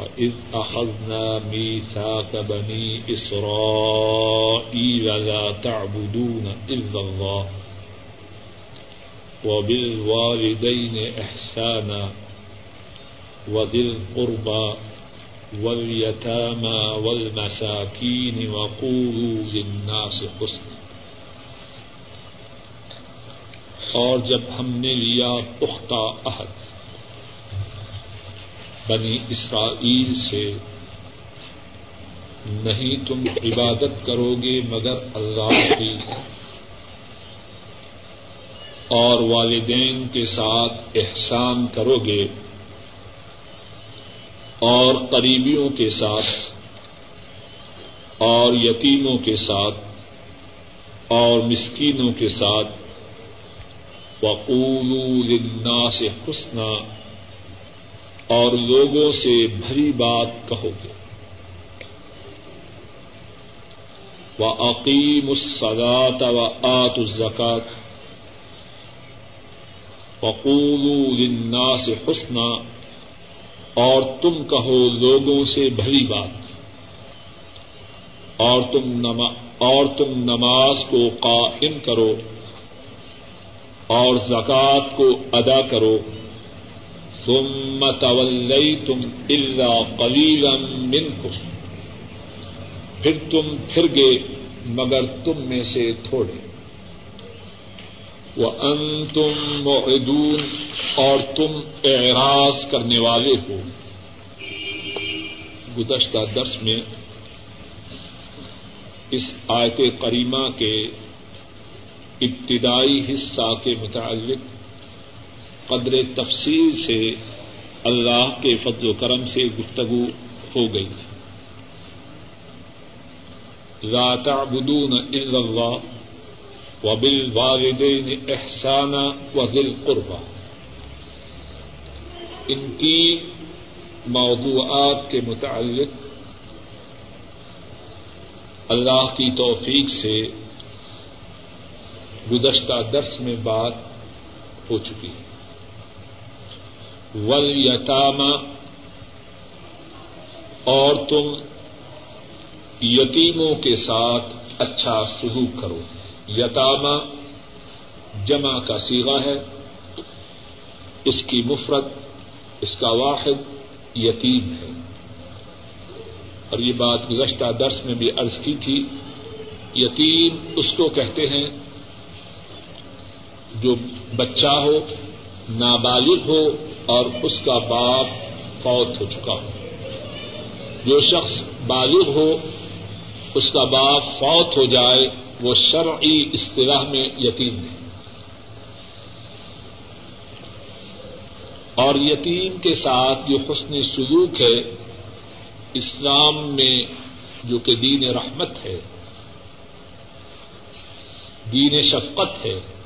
وإذ أخذنا ميثاق بني إسرائيل لا تعبدون إلا الله وبالوالدين إحسانا وذي القربى واليتامى والمساكين وقولوا للناس حسنا اور جب ہم نے لیا پختہ عہد بنی اسرائیل سے، نہیں تم عبادت کرو گے مگر اللہ کی۔ اور والدین کے ساتھ احسان کرو گے اور قریبیوں کے ساتھ اور یتیموں کے ساتھ اور مسکینوں کے ساتھ۔ وقولوا للناس حسنا۔ اور لوگوں سے بھری بات کہو گے۔ و عقیم الصلاۃ و آت الزکات وقولوا للناس حسنا اور تم کہو لوگوں سے بھری بات۔ اور تم نما، اور تم نماز کو قائم کرو اور زکوٰۃ کو ادا کرو۔ ثم تولیتم الا قلیلا منکم پھر تم پھر گے مگر تم میں سے تھوڑے. وانتم معدون اور تم اعراض کرنے والے ہو. گزشتہ درس میں اس آیت کریمہ کے ابتدائی حصہ کے متعلق قدر تفصیل سے اللہ کے فضل و کرم سے گفتگو ہو گئی لا تعبدون الا اللہ وبالوالدین احسانا وذل قربا ان کی موضوعات کے متعلق اللہ کی توفیق سے گزشتہ درس میں بات ہو چکی۔ ہے ولیتام اور تم یتیموں کے ساتھ اچھا سلوک کرو۔ یتاما جمع کا سیگا ہے، اس کی مفرت اس کا واحد یتیم ہے۔ اور یہ بات گزشتہ درس میں بھی عرض کی تھی، یتیم اس کو کہتے ہیں جو بچہ ہو، نابالغ ہو اور اس کا باپ فوت ہو چکا ہو۔ جو شخص بالغ ہو، اس کا باپ فوت ہو جائے، وہ شرعی اصطلاح میں یتیم ہے۔ اور یتیم کے ساتھ جو حسن سلوک ہے، اسلام میں جو کہ دین رحمت ہے، دین شفقت ہے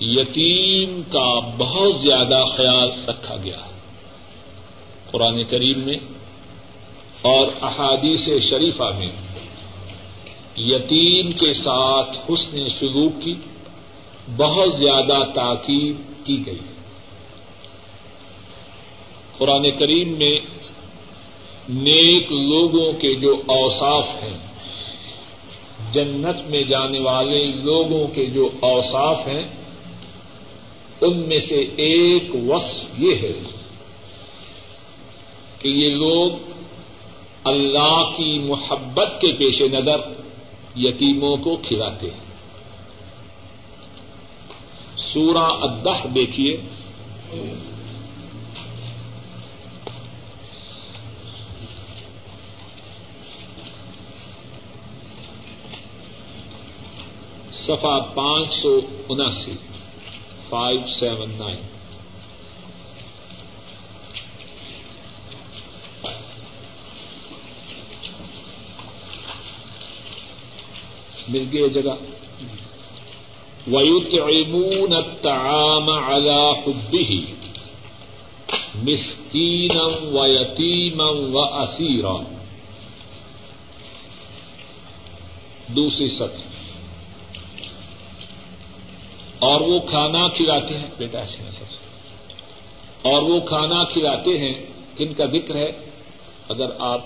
یتیم کا بہت زیادہ خیال رکھا گیا قرآن کریم میں اور احادیث شریفہ میں یتیم کے ساتھ حسن سلوک کی بہت زیادہ تاکید کی گئی قرآن کریم میں نیک لوگوں کے جو اوصاف ہیں جنت میں جانے والے لوگوں کے جو اوصاف ہیں ان میں سے ایک وصف یہ ہے کہ یہ لوگ اللہ کی محبت کے پیش نظر یتیموں کو کھلاتے ہیں۔ سورہ ادہ دیکھیے۔ صفا پانچ سو اناسی۔ فائیو سیون نائن مل گئی جگہ وَيُطْعِمُونَ الطَّعَامَ عَلَى حُبِّهِ مِسْكِينًا وَيَتِيمًا وَأَسِيرًا دوسری سطح اور وہ کھانا کھلاتے ہیں۔ بیٹا ایسے سب اور وہ کھانا کھلاتے ہیں کن کا ذکر ہے۔ اگر آپ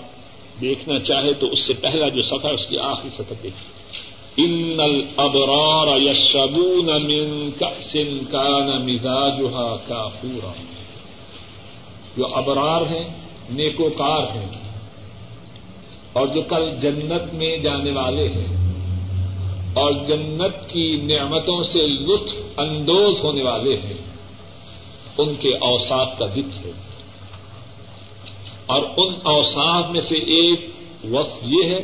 دیکھنا چاہے تو اس سے پہلا جو سفر اس کی آخری سطح دیکھیے۔ ان الابرار یشربون من کأس کان مزاجها کافورا جو ابرار ہیں، نیکوکار ہیں۔ اور جو کل جنت میں جانے والے ہیں۔ اور جنت کی نعمتوں سے لطف اندوز ہونے والے ہیں۔ ان کے اوساف کا ذکر ہے۔ اور ان اوساف میں سے ایک وصف یہ ہے،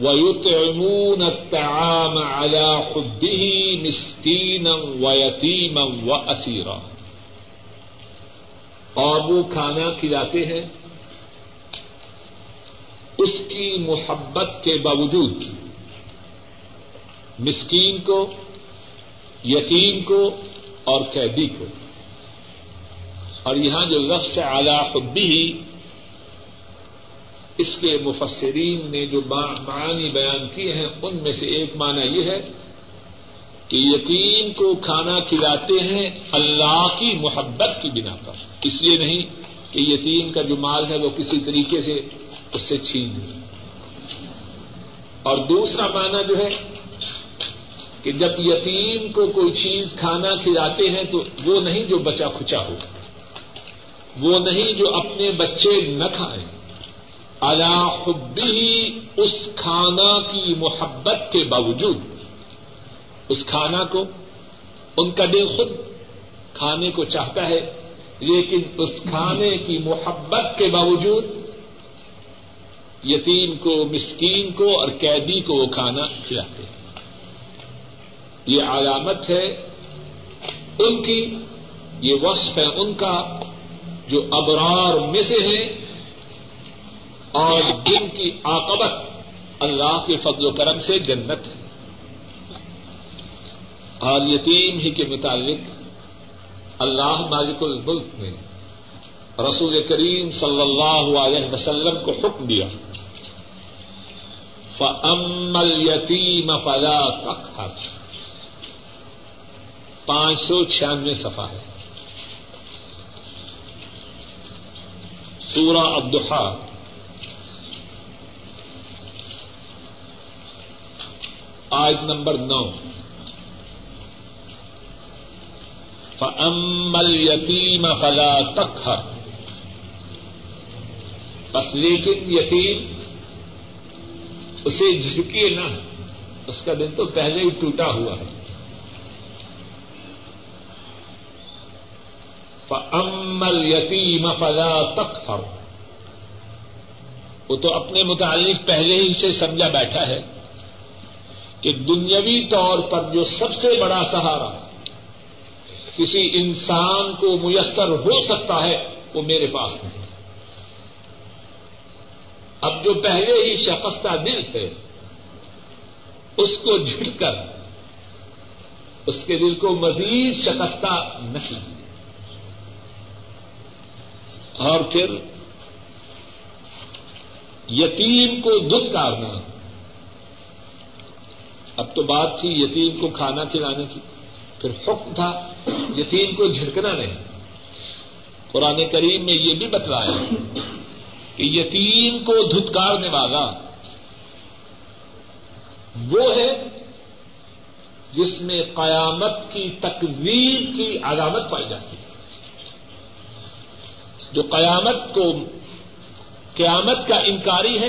وَيُطْعِمُونَ الطَّعَامَ عَلَى حُبِّهِ مِسْكِينًا وَيَتِيمًا وَأَسِيرًا۔ اور وہ کھانا کھلاتے ہیں اس کی محبت کے باوجود۔ مسکین کو، یتیم کو اور قیدی کو۔ اور یہاں جو لفظ اعلی حبی، اس کے مفسرین نے جو معنی بیان کیے ہیں، ان میں سے ایک معنی یہ ہے کہ یتیم کو کھانا کھلاتے ہیں اللہ کی محبت کی بنا پر۔ اس لیے نہیں کہ یتیم کا جو مال ہے وہ کسی طریقے سے اس سے چھین لے۔ اور دوسرا معنی جو ہے کہ جب یتیم کو کوئی چیز کھانا کھلاتے ہیں تو وہ نہیں جو بچا کھچا ہو، وہ نہیں جو اپنے بچے نہ کھائیں۔ اللہ خود ہی اس کھانا کی محبت کے باوجود۔ اس کھانا کو ان کا دل خود کھانے کو چاہتا ہے، لیکن اس کھانے کی محبت کے باوجود یتیم کو، مسکین کو اور قیدی کو وہ کھانا کھلاتے ہیں۔ یہ علامت ہے ان کی، یہ وصف ہے ان کا جو ابرار میں سے ہیں اور جن کی عاقبت اللہ کے فضل و کرم سے جنت ہے۔ اور یتیم ہی کے متعلق اللہ مالک الملک نے رسول کریم صلی اللہ علیہ وسلم کو حکم دیا۔ فمل یتیم فلا تک پانچ سو چھیانوے صفحہ ہے۔ سورہ الدحا آج نمبر نو۔ فمل یتیم فلا تک بس لیکن یتیم اسے جھکیے نہ۔ اس کا دن تو پہلے ہی ٹوٹا ہوا ہے۔ فمل یتیم فلا تک وہ تو اپنے متعلق پہلے ہی سے سمجھا بیٹھا ہے کہ دنیاوی طور پر جو سب سے بڑا سہارا کسی انسان کو میسر ہو سکتا ہے، وہ میرے پاس نہیں۔ اب جو پہلے ہی شکستہ دل ہے اس کو جھٹ کر، اس کے دل کو مزید شکستہ نہیں۔ اور پھر یتیم کو دودھ کارنا اب تو بات تھی یتیم کو کھانا کھلانے کی۔ پھر حکم تھا یتیم کو جھڑکنا نہیں۔ قرآن کریم میں یہ بھی بتلایا کہ یتیم کو دھتکارنے والا وہ ہے جس میں قیامت کی تقویر کی علامت پائی جاتی۔ ہے جو قیامت کو قیامت کا انکاری ہے،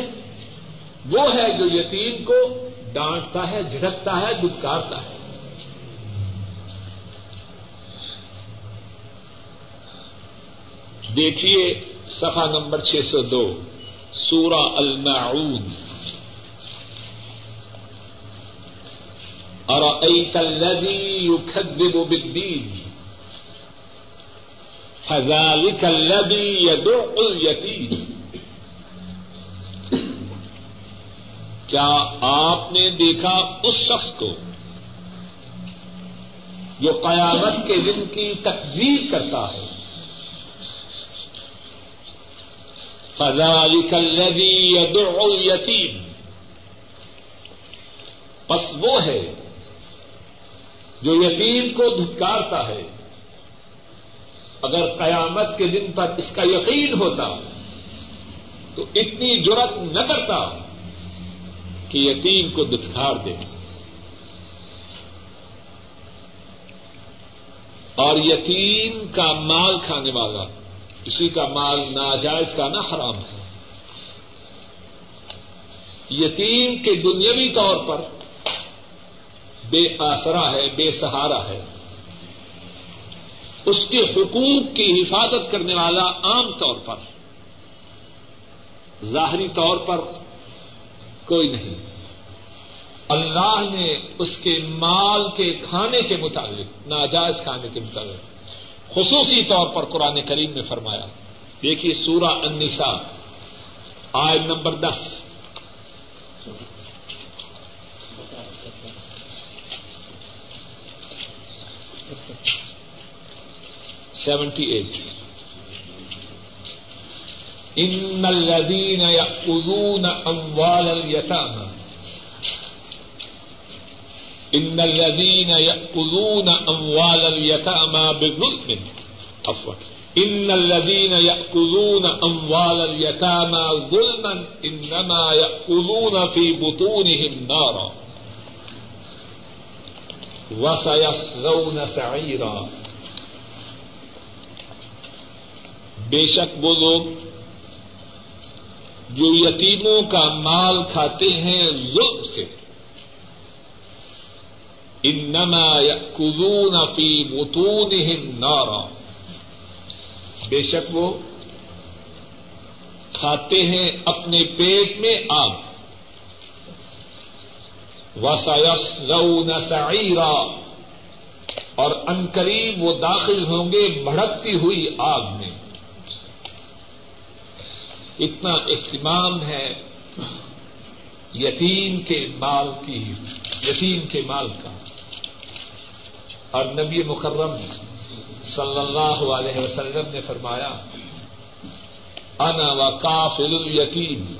وہ ہے جو یتیم کو ڈانٹتا ہے جھڑکتا ہے، دتکارتا ہے۔ دیکھیے سفا نمبر چھ سو دو، سورہ المعون۔ اور الذي يكذب بالدين فذلك الذي يدع اليتيم۔ کیا آپ نے دیکھا اس شخص کو جو قیامت کے دن کی تقدیر کرتا ہے؟ فذلك الذي يدعو اليتيم۔ پس وہ ہے جو یتیم کو دھتکارتا ہے۔ اگر قیامت کے دن پر اس کا یقین ہوتا تو اتنی جرت نہ کرتا کہ یتیم کو دھتکار دے۔ اور یتیم کا مال کھانے والا کسی کا مال ناجائز کا نہ حرام ہے۔ یتیم کے دنیاوی طور پر بے آسرا ہے، بے سہارا ہے۔ اس کے حقوق کی حفاظت کرنے والا عام طور پر، ظاہری طور پر کوئی نہیں۔ اللہ نے اس کے مال کے کھانے کے مطابق، ناجائز کھانے کے مطابق، خصوصی طور پر قرآن کریم میں فرمایا۔ دیکھیے سورہ النساء آئے نمبر دس۔ Seventy eight. ان الذين يأخذون اموال اليتامى۔ ان الذين يأخذون اموال اليتامى بالظلم عفوا۔ ان الذين يأخذون اموال اليتامى ظلما انما يأخذون في بطونهم نارا۔ وسيصلون سعيرا۔ بے شک وہ لوگ جو یتیموں کا مال کھاتے ہیں ظلم سے۔ انما یأکلون فی بطونہم نارا۔ بے شک وہ کھاتے ہیں اپنے پیٹ میں آگ۔ وسیصلون سعیرا اور انقریب وہ داخل ہوں گے بھڑکتی ہوئی آگ میں۔ اتنا اہتمام ہے یتیم کے مال کی، یتیم کے مال کا۔ اور نبی مکرم صلی اللہ علیہ وسلم نے فرمایا، انا و کافل یتیم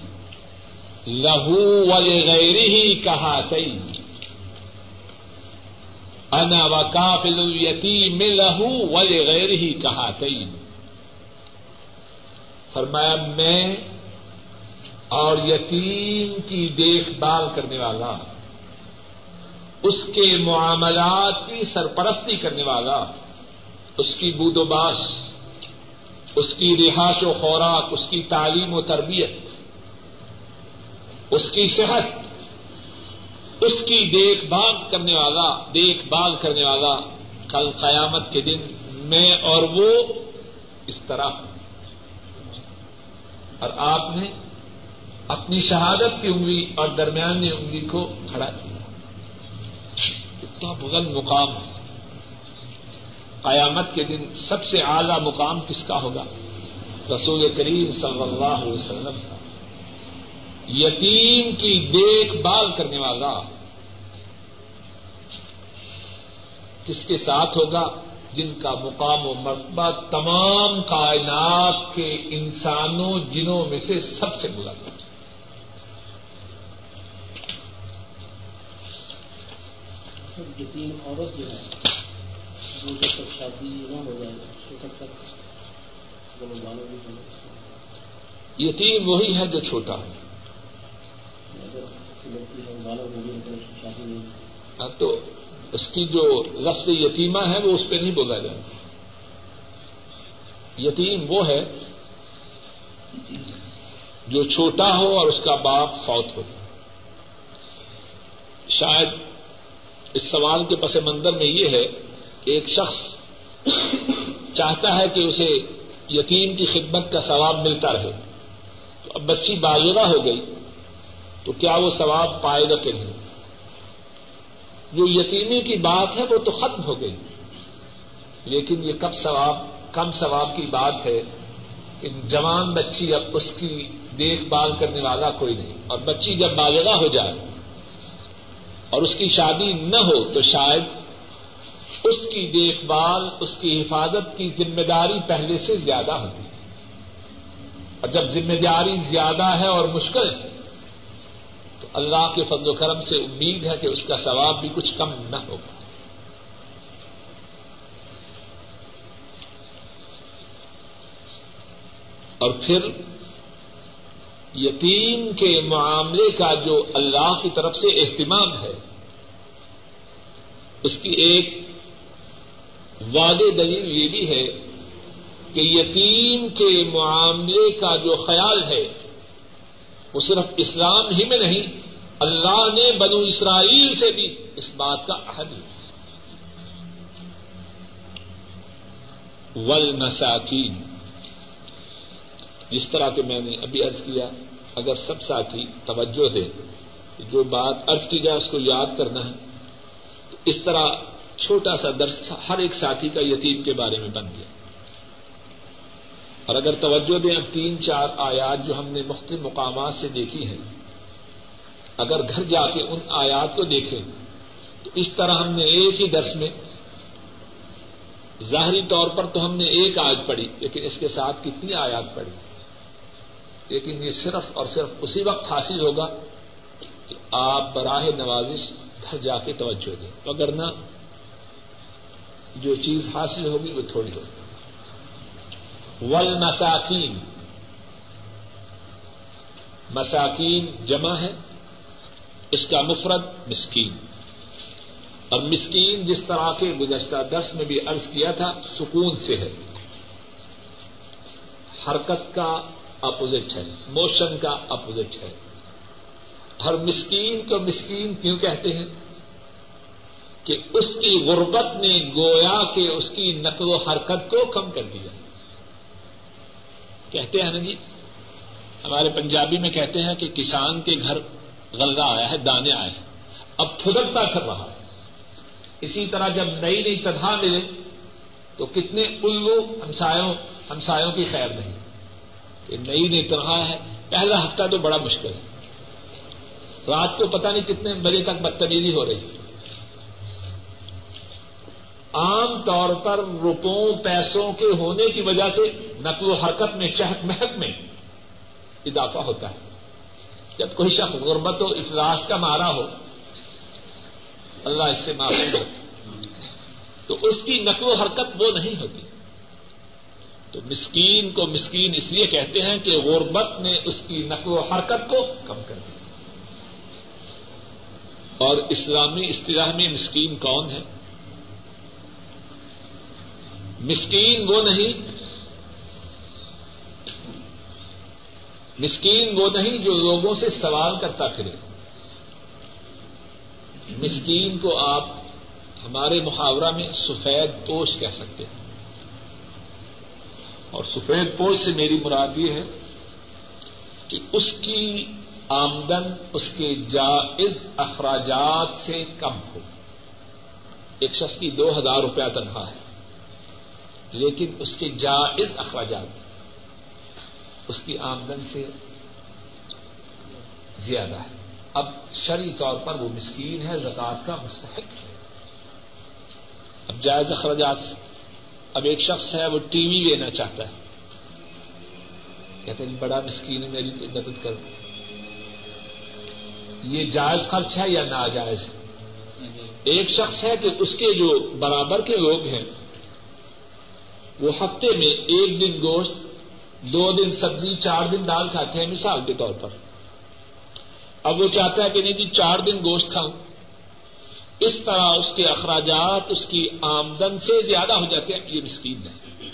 لہو وغیر ہی کہا تئی انا و کافل یتیم لہو وغیر ہی کہا تئی فرمایا، میں اور یتیم کی دیکھ بھال کرنے والا، اس کے معاملات کی سرپرستی کرنے والا، اس کی بود و باش، اس کی رہائش و خوراک، اس کی تعلیم و تربیت، اس کی صحت، اس کی دیکھ بھال کرنے والا، دیکھ بھال کرنے والا، کل قیامت کے دن میں اور وہ اس طرح اور آپ نے اپنی شہادت کی انگلی اور درمیانی انگلی کو کھڑا کیا۔ اتنا بلند مقام ہے۔ قیامت کے دن سب سے اعلی مقام کس کا ہوگا؟ رسول کریم صلی اللہ علیہ وسلم کا۔ یتیم کی دیکھ بھال کرنے والا کس کے ساتھ ہوگا؟ جن کا مقام و مرتبہ تمام کائنات کے انسانوں جنوں میں سے سب سے بلند عورت جو ہے وہ جب تک شادی نہ ہو جائے تو تب تک یتیم وہی ہے جو چھوٹا ہے۔ تو اس کی جو لفظ یتیمہ ہے وہ اس پہ نہیں بولا جائے یتیم وہ ہے جو چھوٹا ہو اور اس کا باپ فوت ہو جائے۔ شاید اس سوال کے پس منظر میں یہ ہے کہ ایک شخص چاہتا ہے کہ اسے یتیم کی خدمت کا ثواب ملتا رہے۔ تو اب بچی بالغہ ہو گئی تو کیا وہ ثواب پائے گا کہ نہیں؟ جو یتیمی کی بات ہے وہ تو ختم ہو گئی۔ لیکن یہ کب ثواب، کم ثواب کی بات ہے کہ جوان بچی اب اس کی دیکھ بھال کرنے والا کوئی نہیں۔ اور بچی جب بالغا ہو جائے اور اس کی شادی نہ ہو تو شاید اس کی دیکھ بھال، اس کی حفاظت کی ذمہ داری پہلے سے زیادہ ہوتی۔ ہے اور جب ذمہ داری زیادہ ہے اور مشکل ہے اللہ کے فضل و کرم سے امید ہے کہ اس کا ثواب بھی کچھ کم نہ ہوگا اور پھر یتیم کے معاملے کا جو اللہ کی طرف سے اہتمام ہے، اس کی ایک وعدے دلیل یہ بھی ہے کہ یتیم کے معاملے کا جو خیال ہے وہ صرف اسلام ہی میں نہیں، اللہ نے بنو اسرائیل سے بھی اس بات کا عہد لیا۔ ول مساکین جس طرح کہ میں نے ابھی ارض کیا، اگر سب ساتھی توجہ دے جو بات ارض کی جائے اس کو یاد کرنا ہے، تو اس طرح چھوٹا سا درس ہر ایک ساتھی کا یتیم کے بارے میں بن گیا۔ اور اگر توجہ دیں اب تین چار آیات جو ہم نے مختلف مقامات سے دیکھی ہیں، اگر گھر جا کے ان آیات کو دیکھیں، تو اس طرح ہم نے ایک ہی درس میں ظاہری طور پر تو ہم نے ایک آیت پڑھی، لیکن اس کے ساتھ کتنی آیات پڑھی؟ لیکن یہ صرف اور صرف اسی وقت حاصل ہوگا کہ آپ براہ نوازش گھر جا کے توجہ دیں۔ اگر نہ، جو چیز حاصل ہوگی وہ تھوڑی ہوگی۔ ول مساکین مساکین جمع ہے اس کا مفرد مسکین۔ اور مسکین جس طرح کے گزشتہ درس میں بھی عرض کیا تھا، سکون سے ہے۔ حرکت کا اپوزٹ ہے، موشن کا اپوزٹ ہے۔ ہر مسکین کو مسکین کیوں کہتے ہیں؟ کہ اس کی غربت نے گویا کہ اس کی نقل و حرکت کو کم کر دیا۔ کہتے ہیں نا جی ہمارے پنجابی میں کہتے ہیں کہ کسان کے گھر غلہ آیا ہے، دانے آئے ہیں۔ اب پھدکتا پھر رہا اسی طرح جب نئی نئی تنہا ملے تو کتنے الو ہمسایوں ہمسایوں کی خیر نہیں۔ کہ نئی نئی تنہا ہے، پہلا ہفتہ تو بڑا مشکل ہے۔ رات کو پتہ نہیں کتنے بجے تک بدتمیزی ہو رہی۔ ہے عام طور پر روپوں، پیسوں کے ہونے کی وجہ سے نقل و حرکت میں، چہک مہک میں اضافہ ہوتا ہے۔ جب کوئی شخص غربت و افلاس کا مارا ہو، اللہ اس سے معلوم ہو تو اس کی نقل و حرکت وہ نہیں ہوتی۔ تو مسکین کو مسکین اس لیے کہتے ہیں کہ غربت نے اس کی نقل و حرکت کو کم کر دیا۔ اور اسلامی اصطلاح میں مسکین کون ہے؟ مسکین وہ نہیں، مسکین وہ نہیں جو لوگوں سے سوال کرتا پھرے۔ مسکین کو آپ ہمارے محاورہ میں سفید پوش کہہ سکتے ہیں۔ اور سفید پوش سے میری مراد یہ ہے کہ اس کی آمدن اس کے جائز اخراجات سے کم ہو۔ ایک شخص کی دو ہزار روپیہ تنخواہ ہے۔ لیکن اس کے جائز اخراجات اس کی آمدن سے زیادہ ہے۔ اب شرعی طور پر وہ مسکین ہے زکات کا مستحق ہے۔ اب جائز اخراجات اب ایک شخص ہے وہ ٹی وی لینا چاہتا ہے۔ کہتے ہیں بڑا مسکین ہے میری مدد کر۔ یہ جائز خرچ ہے یا ناجائز ایک شخص ہے کہ اس کے جو برابر کے لوگ ہیں وہ ہفتے میں ایک دن گوشت، دو دن سبزی، چار دن دال کھاتے ہیں مثال کے طور پر۔ اب وہ چاہتا ہے کہ نہیں جی چار دن گوشت کھاؤں۔ اس طرح اس کے اخراجات اس کی آمدن سے زیادہ ہو جاتے ہیں، یہ مسکین ہے۔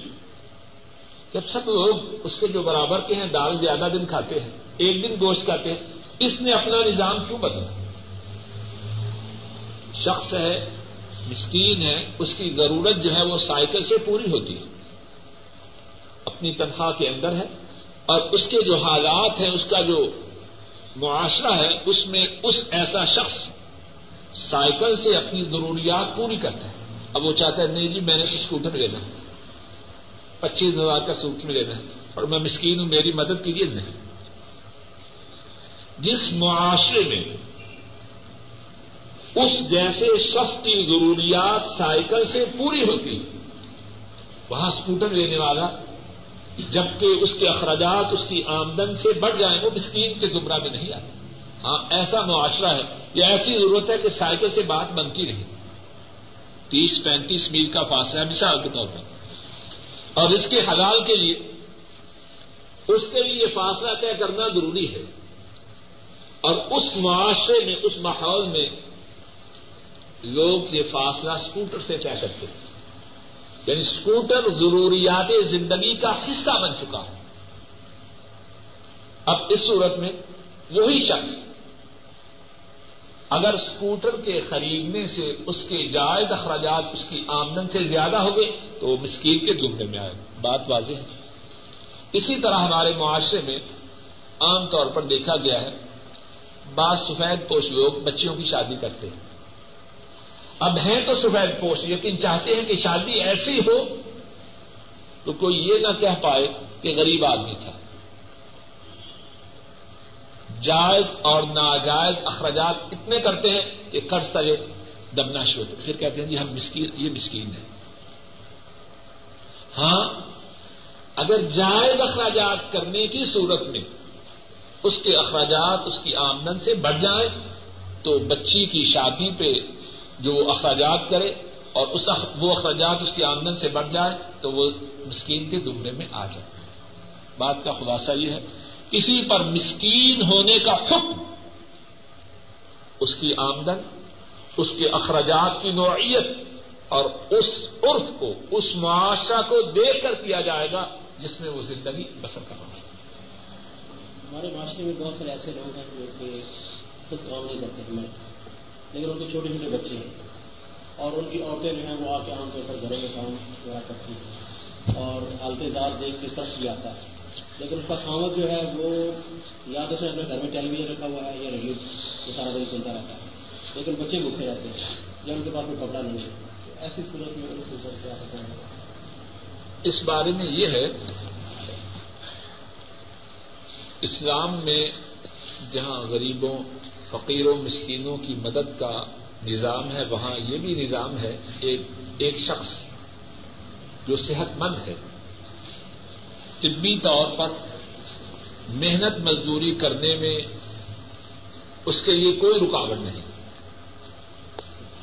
جب سب لوگ اس کے جو برابر کے ہیں، دال زیادہ دن کھاتے ہیں، ایک دن گوشت کھاتے ہیں، اس نے اپنا نظام کیوں بدلا؟ شخص ہے مسکین ہے، اس کی ضرورت جو ہے وہ سائیکل سے پوری ہوتی ہے۔ اپنی تنخواہ کے اندر ہے اور اس کے جو حالات ہیں، اس کا جو معاشرہ ہے، اس میں اس ایسا شخص سائیکل سے اپنی ضروریات پوری کرتا ہے۔ اب وہ چاہتا ہے، نہیں جی میں نے اسکوٹر لینا ہے۔ پچیس ہزار کا سوٹ میں لینا ہے اور میں مسکین ہوں، میری مدد کیجیے۔ نہیں۔ جس معاشرے میں اس جیسے شخص کی ضروریات سائیکل سے پوری ہوتی وہاں اسکوٹر لینے والا، جبکہ اس کے اخراجات، اس کی آمدن سے بڑھ جائیں، وہ مسکین کے گمراہ میں نہیں آتا۔ ہاں ایسا معاشرہ ہے یا ایسی ضرورت ہے کہ سائیکل سے بات بنتی رہی تیس پینتیس میل کا فاصلہ مثال کے طور پر۔ اور اس کے حلال کے لیے، اس کے لیے یہ فاصلہ طے کرنا ضروری ہے۔ اور اس معاشرے میں، اس ماحول میں لوگ یہ فاصلہ اسکوٹر سے طے کرتے ہیں۔ یعنی اسکوٹر ضروریات زندگی کا حصہ بن چکا ہے۔ اب اس صورت میں وہی شخص اگر اسکوٹر کے خریدنے سے اس کے جائز اخراجات اس کی آمدن سے زیادہ ہو گئے تو وہ مسکین کے جملے میں آئے۔ بات واضح ہے۔ اسی طرح ہمارے معاشرے میں عام طور پر دیکھا گیا ہے، بعض سفید پوش لوگ بچیوں کی شادی کرتے ہیں۔ اب ہیں تو سفید پوش لیکن چاہتے ہیں کہ شادی ایسی ہو تو کوئی یہ نہ کہہ پائے کہ غریب آدمی تھا۔ جائز اور ناجائز اخراجات اتنے کرتے ہیں کہ قرض تلے دبنا شروع ہوتے پھر کہتے ہیں جی ہم مسکین، یہ مسکین ہے ہاں اگر جائز اخراجات کرنے کی صورت میں اس کے اخراجات اس کی آمدن سے بڑھ جائیں تو بچی کی شادی پہ جو وہ اخراجات کرے اور اس وہ اخراجات اس کی آمدن سے بڑھ جائے تو وہ مسکین کے دمرے میں آ جائے۔ بات کا خلاصہ یہ ہے، کسی پر مسکین ہونے کا حکم، اس کی آمدن، اس کے اخراجات کی نوعیت اور اس عرف کو، اس معاشرہ کو دیکھ کر کیا جائے گا جس میں وہ زندگی بسر کر رہا ہے۔ ہمارے معاشرے میں بہت سارے ایسے لوگ ہیں جو کہ خود کام نہیں کرتے ہمیں۔ لیکن ان کے چھوٹے چھوٹے بچے ہیں۔ اور ان کی عورتیں جو ہیں وہ آ کے عام طور پر گھروں میں کام وغیرہ کرتی ہیں۔ اور حالت داد دیکھ کے ترس بھی آتا ہے۔ لیکن اس کا خامد جو ہے وہ یا تو اس نے اپنے گھر میں ٹیلی ویژن رکھا ہوا ہے یا ریڈیو وہ سارا دن چلتا رہتا ہے۔ لیکن بچے بھوکے رہتے ہیں۔ یا ان کے پاس کوئی کپڑا نہیں ہے۔ ایسی صورت میں ان کو کیا ہوتا ہے؟ اس بارے میں یہ ہے، اسلام میں جہاں غریبوں فقیروں، مسکینوں کی مدد کا نظام ہے، وہاں یہ بھی نظام ہے، ایک ایک شخص جو صحت مند ہے، طبی طور پر محنت مزدوری کرنے میں اس کے لیے کوئی رکاوٹ نہیں۔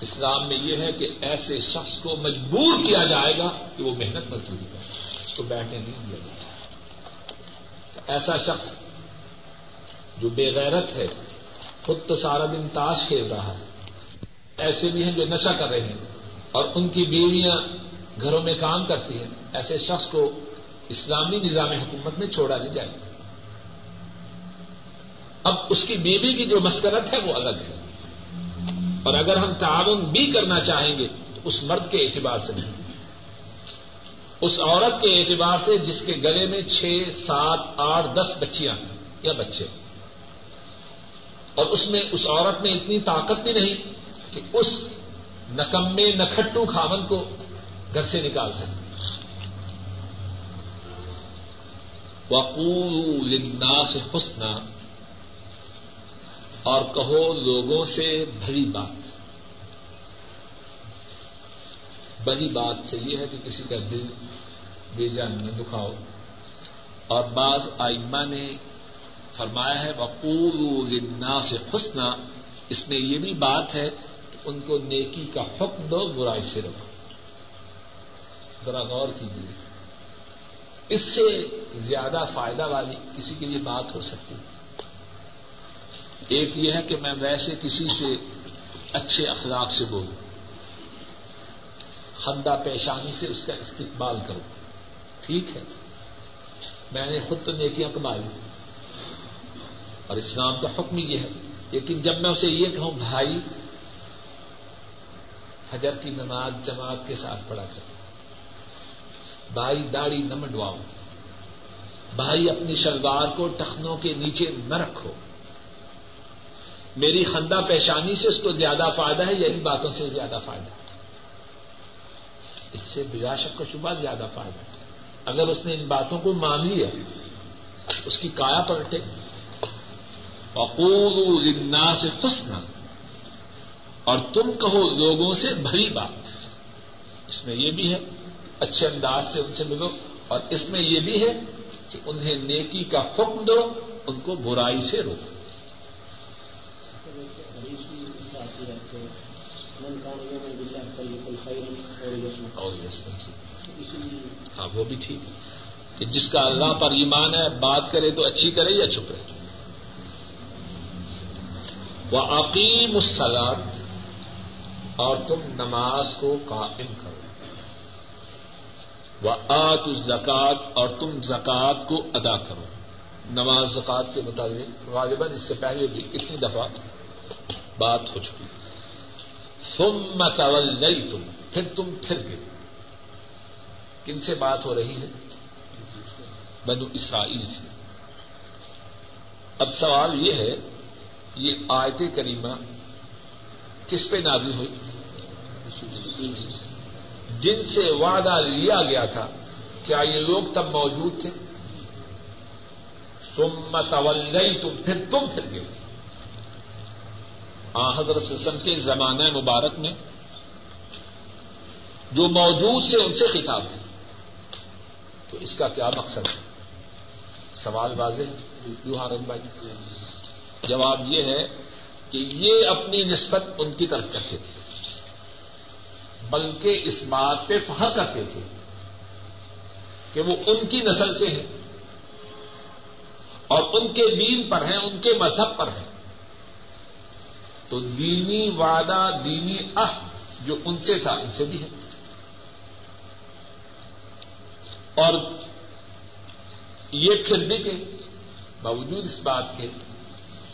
اسلام میں یہ ہے کہ ایسے شخص کو مجبور کیا جائے گا کہ وہ محنت مزدوری کرے، اس کو بیٹھنے نہیں دیا جائے ایسا شخص جو بے غیرت ہے خود تو سارا دن تاش کھیل رہا ہے۔ ایسے بھی ہیں جو نشہ کر رہے ہیں اور ان کی بیویاں گھروں میں کام کرتی ہیں۔ ایسے شخص کو اسلامی نظام حکومت میں چھوڑا نہیں جائے گا۔ اب اس کی بیوی کی جو مسکرت ہے وہ الگ ہے۔ اور اگر ہم تعاون بھی کرنا چاہیں گے تو اس مرد کے اعتبار سے نہیں۔ اس عورت کے اعتبار سے جس کے گلے میں چھ، سات، آٹھ، دس بچیاں ہیں یا بچے۔ اور اس میں اس عورت میں اتنی طاقت بھی نہیں کہ اس نکمے نکھٹو کھاون کو گھر سے نکال سکے۔ وقول للناس حسنا اور کہو لوگوں سے بھری بات۔ بڑی بات سے یہ ہے کہ کسی کا دل بے جان نہ دکھاؤ۔ اور بعض آئمہ نے فرمایا ہے وقول للناس حسنا۔ اس میں یہ بھی بات ہے ان کو نیکی کا حکم دو، برائی سے رکھو۔ ذرا غور کیجیے اس سے زیادہ فائدہ والی کسی کے لیے بات ہو سکتی ہے۔ ایک یہ ہے کہ میں ویسے کسی سے اچھے اخلاق سے بولوں۔ خندہ پیشانی سے اس کا استقبال کروں۔ ٹھیک ہے۔ میں نے خود تو نیکیاں کمائی۔ اور اسلام کا حکم یہ ہے۔ لیکن جب میں اسے یہ کہوں، بھائی، حجر کی نماز جماعت کے ساتھ پڑھا کر بھائی، داڑھی نہ منڈواؤ۔ بھائی، اپنی شلوار کو ٹخنوں کے نیچے نہ رکھو۔ میری خندہ پیشانی سے اس کو زیادہ فائدہ ہے یا ان باتوں سے زیادہ فائدہ ہے۔ اس سے بلا شک و شبہ زیادہ فائدہ ہے۔ اگر اس نے ان باتوں کو مان لیا، اس کی کایا پلٹے۔ اقول سے حسنا۔ اور تم کہو لوگوں سے بھری بات۔ اس میں یہ بھی ہے، اچھے انداز سے ان سے ملو۔ اور اس میں یہ بھی ہے کہ انہیں نیکی کا حکم دو، ان کو برائی سے روکو۔ ہاں وہ بھی ٹھیک۔ ہے کہ جس کا اللہ پر ایمان ہے، بات کرے تو اچھی کرے یا چھپ رہے؟ وہ عقیم السلاد اور تم نماز کو قائم کرو۔ وہ آت الزکات اور تم زکات کو ادا کرو۔ نماز زکات کے مطابق، غالباً اس سے پہلے بھی اتنی دفعہ بات ہو چکی۔ تم متول نہیں تم پھر تم پھر گئے۔ کن سے بات ہو رہی ہے؟ بنو اسرائیل سے۔ اب سوال یہ ہے یہ آیت کریمہ کس پہ نازل ہوئی؟ جن سے وعدہ لیا گیا تھا، کیا یہ لوگ تب موجود تھے؟ سمت اول تم پھر تم پھر گئے۔ حضرت سسم کے زمانہ مبارک میں جو موجود سے ان سے خطاب ہے۔ تو اس کا کیا مقصد ہے؟ سوال واضح یو ہارن بھائی۔ جواب یہ ہے کہ یہ اپنی نسبت ان کی طرف کرتے تھے، بلکہ اس بات پہ فخر کرتے تھے کہ وہ ان کی نسل سے ہیں اور ان کے دین پر ہیں، ان کے مذہب پر ہیں۔ تو دینی وعدہ، دینی اہ جو ان سے تھا، ان سے بھی ہے۔ اور یہ پھر بھی کہ باوجود اس بات کے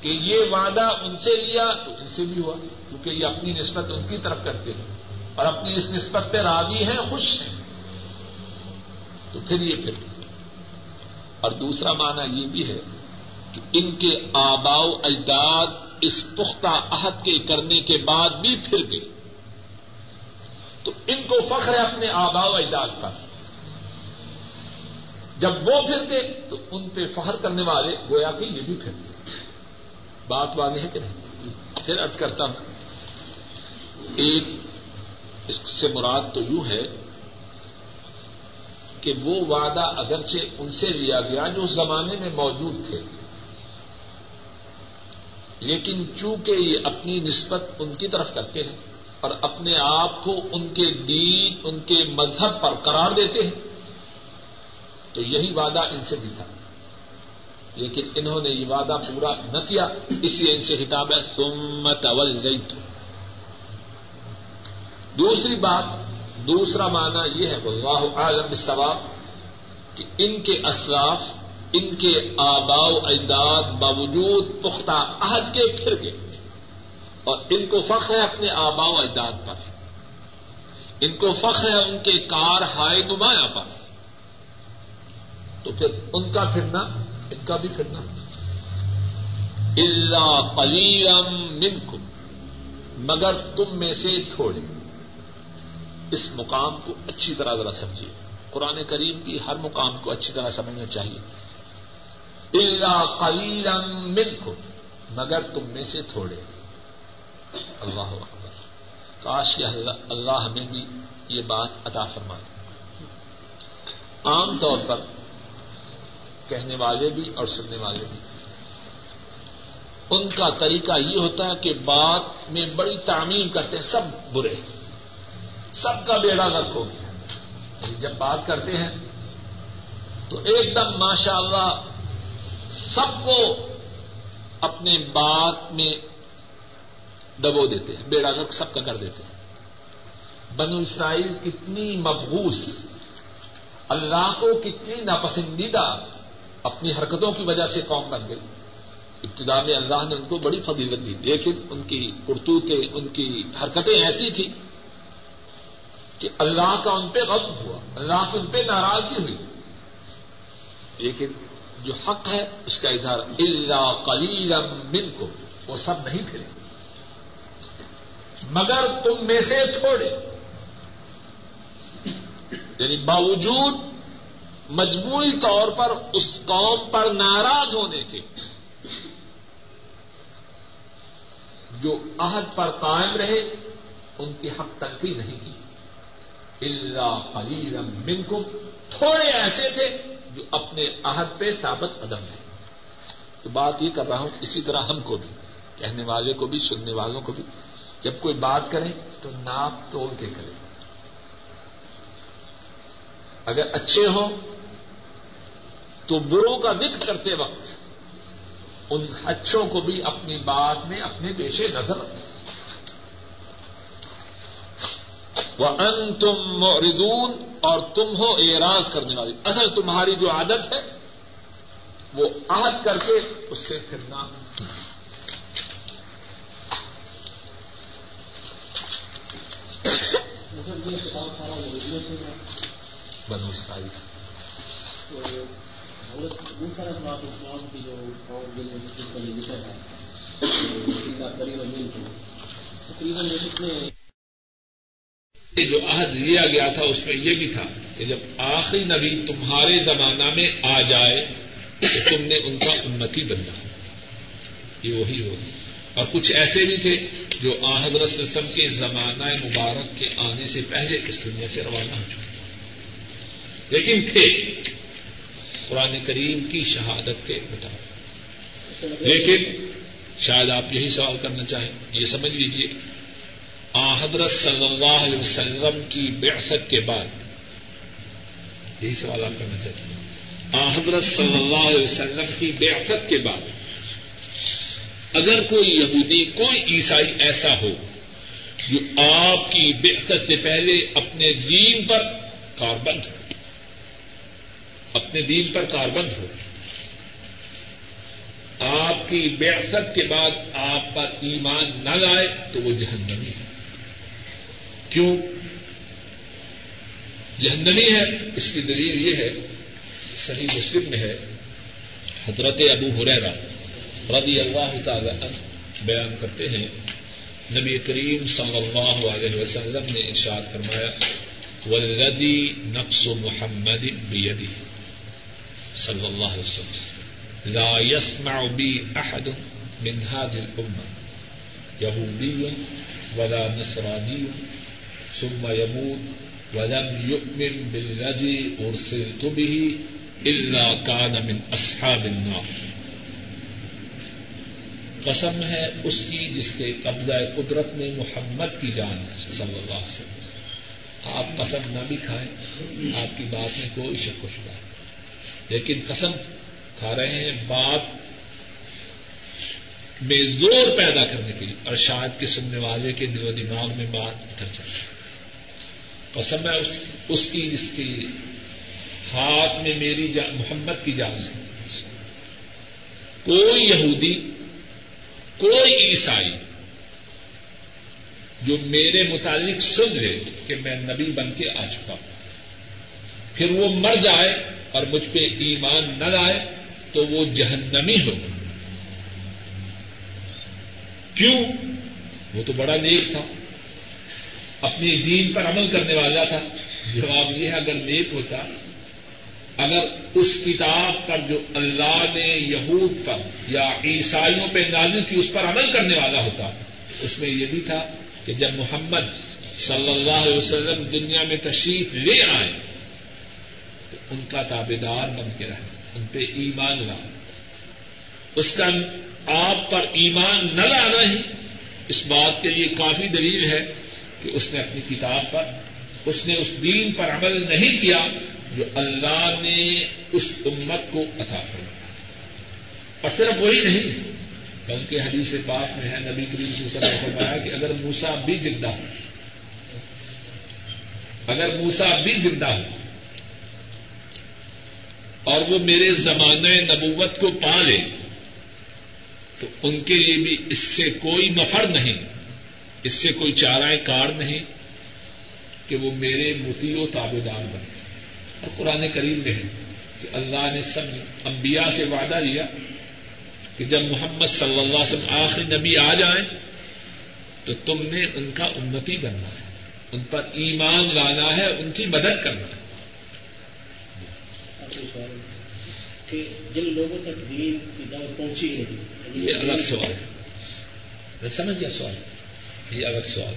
کہ یہ وعدہ ان سے لیا تو ان سے بھی ہوا، کیونکہ یہ اپنی نسبت ان کی طرف کرتے ہیں۔ اور اپنی اس نسبت پہ راضی ہیں، خوش ہیں۔ تو پھر یہ پھر۔ اور دوسرا معنی یہ بھی ہے کہ ان کے آبا و اجداد اس پختہ عہد کے کرنے کے بعد بھی پھر گئے۔ تو ان کو فخر ہے اپنے آبا و اجداد پر۔ جب وہ پھر گئے تو ان پہ فخر کرنے والے گویا کہ یہ بھی پھر گئے۔ بات واضح ہے کہ نہیں؟ پھر ارض کرتا ہوں، ایک اس سے مراد تو یوں ہے کہ وہ وعدہ اگرچہ ان سے لیا گیا جو اس زمانے میں موجود تھے، لیکن چونکہ یہ اپنی نسبت ان کی طرف کرتے ہیں اور اپنے آپ کو ان کے دین، ان کے مذہب پر قرار دیتے ہیں، تو یہی وعدہ ان سے بھی تھا۔ لیکن انہوں نے یہ وعدہ پورا نہ کیا، اس لیے ان سے خطاب ہے سمت اول دوسری بات، دوسرا معنی یہ ہے اللہ عالم ثواب کہ ان کے اسلاف، ان کے آبا و اجداد باوجود پختہ عہد کے پھر گئے۔ اور ان کو فخر ہے اپنے آبا و اجداد پر۔ ان کو فخر ہے ان کے کار ہائے نمایاں پر۔ تو پھر ان کا پھرنا ان کا بھی پھرنا اللہ پلیم منکم، مگر تم میں سے تھوڑے۔ اس مقام کو اچھی طرح ذرا سمجھیے۔ قرآن کریم کی ہر مقام کو اچھی طرح سمجھنا چاہیے۔ اللہ کلیلم منکم، مگر تم میں سے تھوڑے۔ اللہ اکبر۔ کاش اللہ ہمیں بھی یہ بات عطا فرمائے۔ عام طور پر کہنے والے بھی اور سننے والے بھی۔ ان کا طریقہ یہ ہوتا ہے کہ بات میں بڑی تعمیر کرتے ہیں، سب برے۔ سب کا بیڑا غرق ہو گیا جب بات کرتے ہیں تو ایک دم ماشاء اللہ سب کو اپنے بات میں دبو دیتے ہیں، بیڑا غرق سب کا کر دیتے ہیں۔ بنو اسرائیل کتنی مبوس اللہ کو کتنی ناپسندیدہ اپنی حرکتوں کی وجہ سے قوم بن گئی۔ ابتدا میں اللہ نے ان کو بڑی فضیلت دی، لیکن ان کی کرتوتیں، ان کی حرکتیں ایسی تھی کہ اللہ کا ان پہ غضب ہوا، اللہ کی ان پہ ناراضگی ہوئی۔ لیکن جو حق ہے، اس کا اظہار اللہ کلیل من کو وہ سب نہیں پھرے مگر تم میں سے تھوڑے یعنی باوجود مجموعی طور پر اس قوم پر ناراض ہونے کے جو عہد پر قائم رہے، ان کی حق تنقید نہیں کی۔ اللہ قلیل منکم۔ تھوڑے ایسے تھے جو اپنے عہد پہ ثابت قدم ہے تو بات یہ کر رہا ہوں، اسی طرح ہم کو بھی، کہنے والے کو بھی، سننے والوں کو بھی۔ جب کوئی بات کرے تو ناپ توڑ کے کرے۔ اگر اچھے ہوں تو بروں کا ذکر کرتے وقت ان اچھوں کو بھی اپنی بات میں اپنے پیشے نظر وہ ان تم موردون اور تم ہو اعراض کرنے والی۔ اصل تمہاری جو عادت ہے وہ عہد کر کے اس سے پھرنا بنو سائز بہت سارا بات اسلام کی جو ذکر ہے تقریباً کتنے جو عہد لیا گیا تھا، اس میں یہ بھی تھا کہ جب آخری نبی تمہارے زمانہ میں آ جائے، تو تم نے ان کا امتی بننا۔ یہ وہی ہوگی اور کچھ ایسے بھی تھے جو آحد رسم کے زمانہ مبارک کے آنے سے پہلے اس دنیا سے روانہ ہو چکے۔ لیکن تھے قرآن کریم کی شہادت کے مطابق۔ لیکن شاید آپ یہی سوال کرنا چاہیں، یہ سمجھ لیجیے حضرت صلی اللہ علیہ وسلم کی بعثت کے بعد، یہی سوال آپ کرنا چاہتے ہیں۔ حضرت صلی اللہ علیہ وسلم کی بعثت کے بعد، اگر کوئی یہودی، کوئی عیسائی ایسا ہو، جو آپ کی بعثت سے پہلے اپنے دین پر کاربند ہو اپنے دین پر کاربند ہو۔ آپ کی بعثت کے بعد آپ پر ایمان نہ لائے تو وہ جہنمی ہے۔ کیوں؟ جہنمی ہے، اس کی دلیل یہ ہے، صحیح مسلم میں ہے، حضرت ابو حریرا رضی اللہ تعالی عنہ بیان کرتے ہیں۔ نبی کریم صلی اللہ علیہ وسلم نے ارشاد فرمایا ولدی نقص محمد بیدی صلی اللہ علیہ وسلم. لا يسمع بي احد من هذه الامه يهودي ولا نصراني ثم يموت ولم يؤمن بالذي ارسلت به الا كان من اصحاب النار. قسم ہے اس کی جس کے قبضہ قدرت میں محمد کی جان ہے، صلی اللہ علیہ وسلم. آپ قسم نہ بھی کھائیں، آپ کی بات میں کوئی شک و شبہ لیکن قسم کھا رہے ہیں بات میں زور پیدا کرنے کے لیے اور شاید کے سننے والے کے دل و دماغ میں بات اتر جائے۔ قسم ہے، اس کی جس کے ہاتھ میں میری جان محمد کی جان ہے۔ کوئی یہودی، کوئی عیسائی جو میرے متعلق سن لے کہ میں نبی بن کے آ چکا ہوں۔ پھر وہ مر جائے اور مجھ پہ ایمان نہ لائے تو وہ جہنمی ہو۔ کیوں؟ وہ تو بڑا نیک تھا۔ اپنی دین پر عمل کرنے والا تھا۔ جواب یہ ہے، اگر نیک ہوتا، اگر اس کتاب پر جو اللہ نے یہود پر یا عیسائیوں پہ نازل کی، اس پر عمل کرنے والا ہوتا، اس میں یہ بھی تھا کہ جب محمد صلی اللہ علیہ وسلم دنیا میں تشریف لے آئے ان کا تابے دار بن کے رہے، ان پہ ایمان لائے اس کا آپ پر ایمان نہ لانا ہی اس بات کے لیے کافی دلیل ہے کہ اس نے اپنی کتاب پر، اس نے اس دین پر عمل نہیں کیا جو اللہ نے اس امت کو عطا فرمایا۔ اور صرف وہی نہیں، بلکہ حدیث پاک میں ہے، نبی کریم صلی اللہ علیہ وسلم نے فرمایا کہ اگر موسا بھی زندہ ہو، اگر موسا بھی زندہ ہو اور وہ میرے زمانہ نبوت کو پا لے، تو ان کے لیے بھی اس سے کوئی نفر نہیں، اس سے کوئی چارائے کار نہیں کہ وہ میرے متی و تابے دار بنے۔ اور قرآن کریم میں ہے کہ اللہ نے سب انبیاء سے وعدہ لیا کہ جب محمد صلی اللہ علیہ وسلم آخری نبی آ جائیں تو تم نے ان کا انتی بننا ہے، ان پر ایمان لانا ہے، ان کی مدد کرنا ہے۔ جن لوگوں تک دین کی دعوت پہنچی ہے یعنی یہ الگ سوال ہے۔ میں سمجھ گیا سوال۔ یہ الگ سوال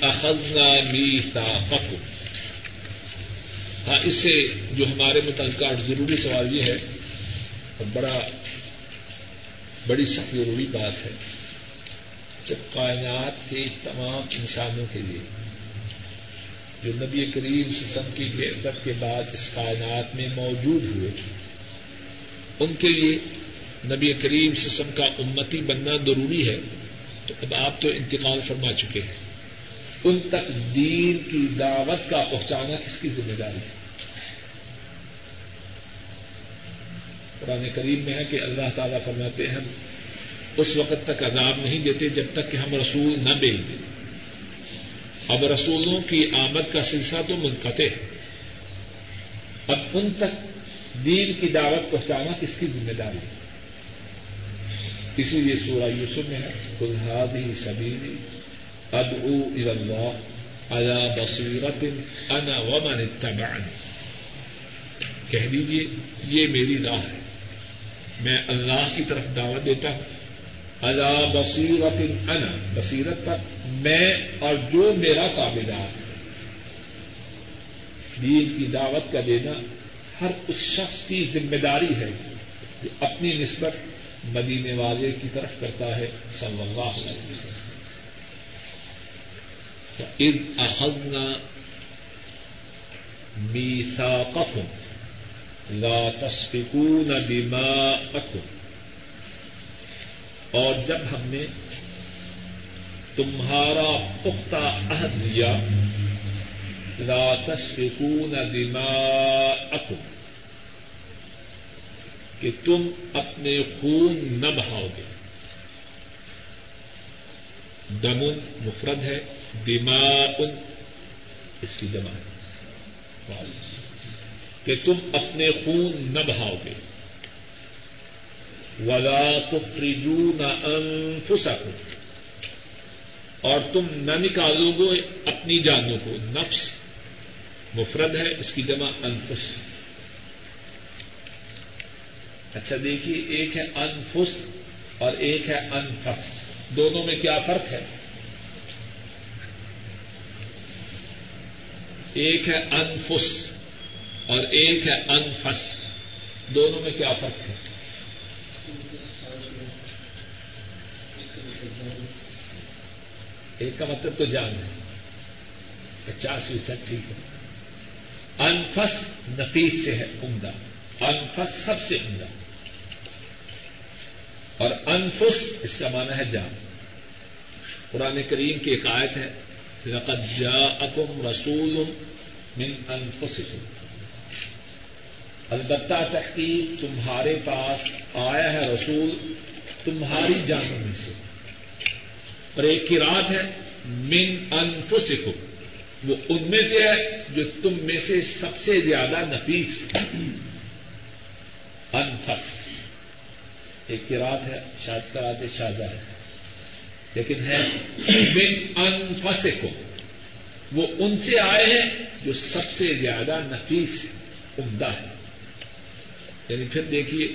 اخذنا میثاقکم ہاں اس سے جو ہمارے متعلقہ ضروری سوال یہ ہے، اور بڑا بڑی سخت ضروری بات ہے، جب کائنات کے تمام انسانوں کے لیے جو نبی کریم سسم کی عدت کے بعد اس کائنات میں موجود ہوئے تھے۔ ان کے لیے نبی کریم سسم کا امتی بننا ضروری ہے۔ تو اب آپ تو انتقال فرما چکے ہیں۔ ان تک دین کی دعوت کا پہنچانا کس کی ذمہ داری ہے؟ قرآن کریم میں ہے کہ اللہ تعالیٰ فرماتے ہیں، ہم اس وقت تک عذاب نہیں دیتے جب تک کہ ہم رسول نہ بیچ دیں اب رسولوں کی آمد کا سلسلہ تو منقطع ہے۔ اب ان تک دین کی دعوت پہنچانا کس کی ذمہ داری ہے؟ اسی لیے سورہ یوسف میں ہے کلہادی سبیلی اب او الا بصیرت انا ومن اتبعنی۔ کہہ دیجیے یہ میری راہ ہے۔ میں اللہ کی طرف دعوت دیتا ہوں۔ اللہ بصیرت انا بصیرت پر میں اور جو میرا کابدار ہے۔ دین کی دعوت کا دینا ہر اس شخص کی ذمہ داری ہے جو اپنی نسبت مدینے والے کی طرف کرتا ہے، صلی اللہ علیہ وسلم۔ ان اخذنا میثاقکم لا تسفکون دماءکم اور جب ہم نے تمہارا پختہ عہد دیا لا تسفکون دماءکم، کہ تم اپنے خون نہ بہاؤ گے۔ دمن مفرد ہے دماغ اس کی جمع کہ تم اپنے خون نہ بہاؤ گے۔ ولا تخرجون انفسکم اور تم نہ نکالو گے اپنی جانوں کو۔ نفس مفرد ہے، اس کی جمع انفس۔ اچھا دیکھیے، ایک ہے انفس اور ایک ہے انفس۔ دونوں میں کیا فرق ہے؟ ایک ہے انفس اور ایک ہے انفس۔ دونوں میں کیا فرق ہے؟ ایک کا مطلب تو جان ہے۔ پچاس فیصد ٹھیک ہے۔ انفس نفیس سے ہے عمدہ۔ انفس سب سے عمدہ۔ اور انفس اس کا معنی ہے جان۔ قرآن کریم کی ایک آیت ہے، لقد جاءکم رسول من انفسکم۔ البتہ تحقیق تمہارے پاس آیا ہے رسول تمہاری جانوں میں سے۔ اور ایک کی رات ہے، من انفسکم۔ وہ ان میں سے ہے جو تم میں سے سب سے زیادہ نفیس۔ انفس۔ ایک کی رات ہے شاید کرات شاہجہ ہے لیکن ہے، من انفسکم۔ وہ ان سے آئے ہیں جو سب سے زیادہ نفیس، عمدہ ہے یعنی پھر دیکھیے،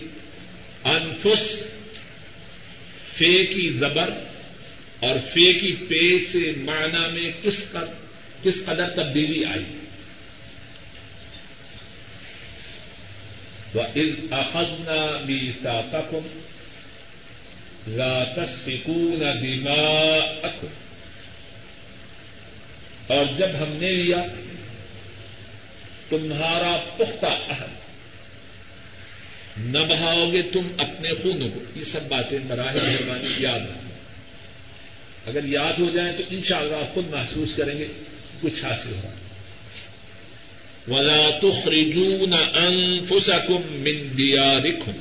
انفس، فے کی زبر۔ اور فے کی پے سے معنی میں کس قدر کس قدر تبدیلی آئی؟ وہ از اخذنا بھی تاکم لا تسفکون دماءکم اور جب ہم نے لیا تمہارا پختہ عہد نہ بہاؤ گے تم اپنے خونوں کو۔ یہ سب باتیں براہ مہربانی یاد رکھو اگر یاد ہو جائیں تو ان شاء اللہ خود محسوس کریں گے کچھ حاصل ہو ولا تخرجون انفسکم من دیارکم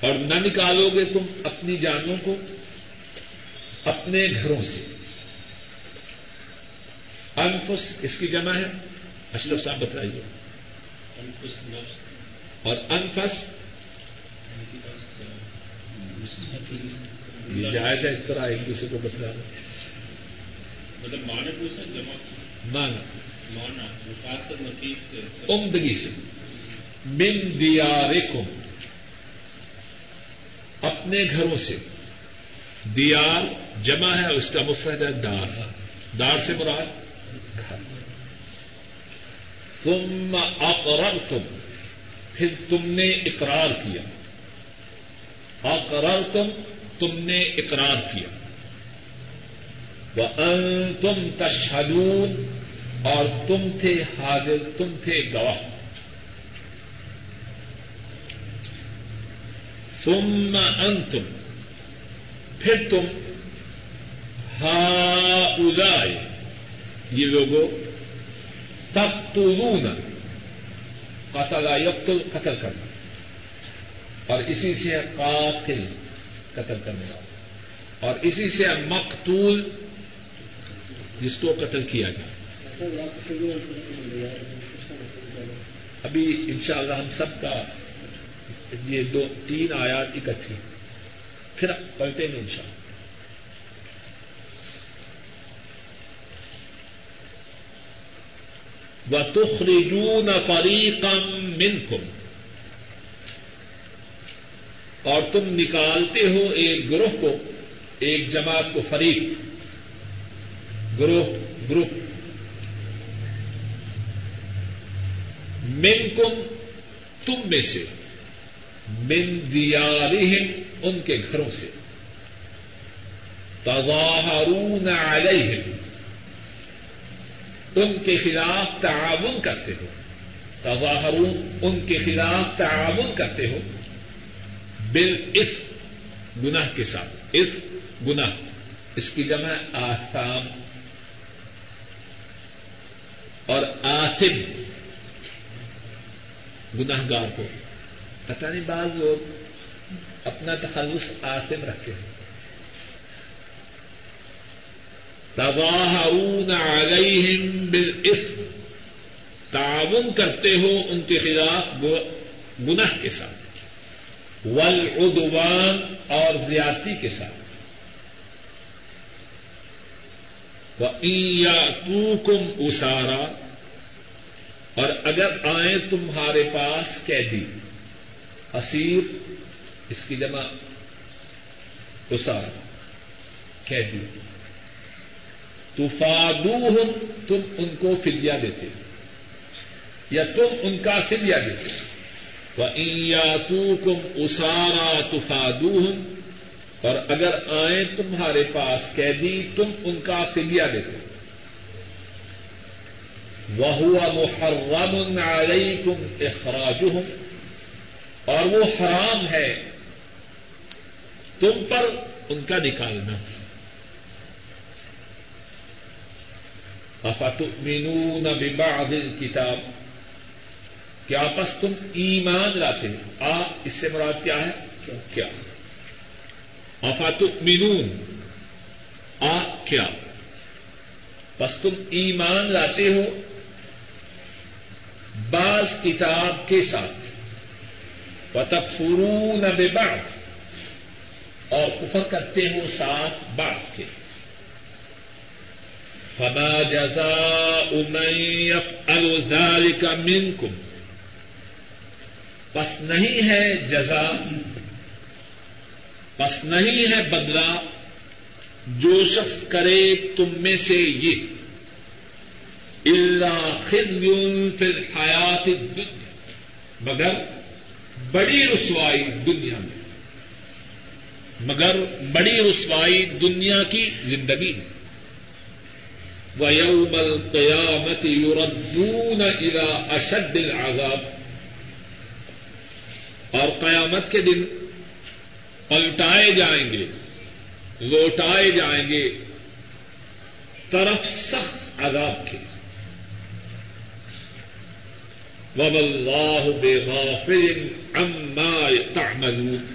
اور نہ نکالو گے تم اپنی جانوں کو اپنے گھروں سے۔ انفس اس کی جمع ہے؟ اشرف صاحب بتائیے۔ اور انفس؟ یہ جائز ہے اس طرح ایک دوسرے کو بتلا مطلب مانا پوچھنا جمع مانا مانا خاص کر نفیس سے۔ عمدگی سے۔ من دیارکم۔ اپنے گھروں سے۔ دیار جمع ہے اس کا مفرد ہے دار۔ دار سے مراد تم اقرر تم پھر تم نے اقرار کیا۔ اقرر تم تم نے اقرار کیا۔ وہ تم تشہدون اور تم تھے حاضر، تم تھے گواہ۔ ثم انتم پھر تم ہا ادائے یہ لوگوں، تقتلون، قتل، یقتل، قتل کرنا۔ اور اسی سے قاتل۔ قتل کرنے والا اور اسی سے مقتول جس کو قتل کیا جائے۔ ابھی انشاءاللہ ہم سب کا یہ دو تین آیات اکٹھی پھر پلٹیں گے انشاءاللہ۔ و تخرجون فریقا منکم اور تم نکالتے ہو ایک گروہ کو، ایک جماعت کو فریق۔ گروہ، گروپ۔ منکم، تم میں سے۔ من دیارہم، ان کے گھروں سے۔ تظاہرون علیہم۔ ان کے خلاف تعاون کرتے ہو۔ تظاہرون، ان کے خلاف تعاون کرتے ہو۔ بل اس گناہ کے ساتھ۔ اس گناہ۔ اس کی جمع آسام اور آصم گناہ گار کو۔ پتہ نہیں، بعض لوگ اپنا تخلص آصم رکھتے ہیں۔ تظاہرون علیہم بالاسم تعاون کرتے ہو ان کے خلاف گناہ کے ساتھ۔ والعدوان اور زیادتی کے ساتھ۔ وَإِن اسارا اور اگر آئیں تمہارے پاس قیدی، اسیر، اس کی جمع اسارا قیدی تو فادو تم ان کو فدیا دیتے، یا تم ان کا فدیا دیتے۔ وہ کم اسارا تو فادو اور اگر آئیں تمہارے پاس قیدی، تم ان کا فدیا دیتے وہ ہوا محرم علیکم اخراجہم اور وہ حرام ہے تم پر ان کا نکالنا۔ افتؤمنون ببعض الكتاب؟ کیا پس تم ایمان لاتے ہو۔ آ، اس سے مراد کیا ہے؟ کیا؟ افتؤمنون آ، کیا؟ پس تم ایمان لاتے ہو بعض کتاب کے ساتھ۔ وتکفرون ببعض۔ اور کفر کرتے ہو ساتھ بات کے۔ فما جزاء من يفعل ذلك منكم۔ پس نہیں ہے جزا پس نہیں ہے بدلا جو شخص کرے تم میں سے یہ۔ اللہ خزي فی الحیات الدنیا۔ مگر بڑی رسوائی دنیا میں۔ مگر بڑی رسوائی دنیا کی زندگی میں۔ وَيَوْمَ الْقِيَامَةِ يُرَدُّونَ إِلَىٰ أَشَدِّ الْعَذَابِ۔ اور قیامت کے دن پلٹائے جائیں گے، لوٹائے جائیں گے طرف سخت عذاب کے۔ وب اللہ بے غافل عما تعملون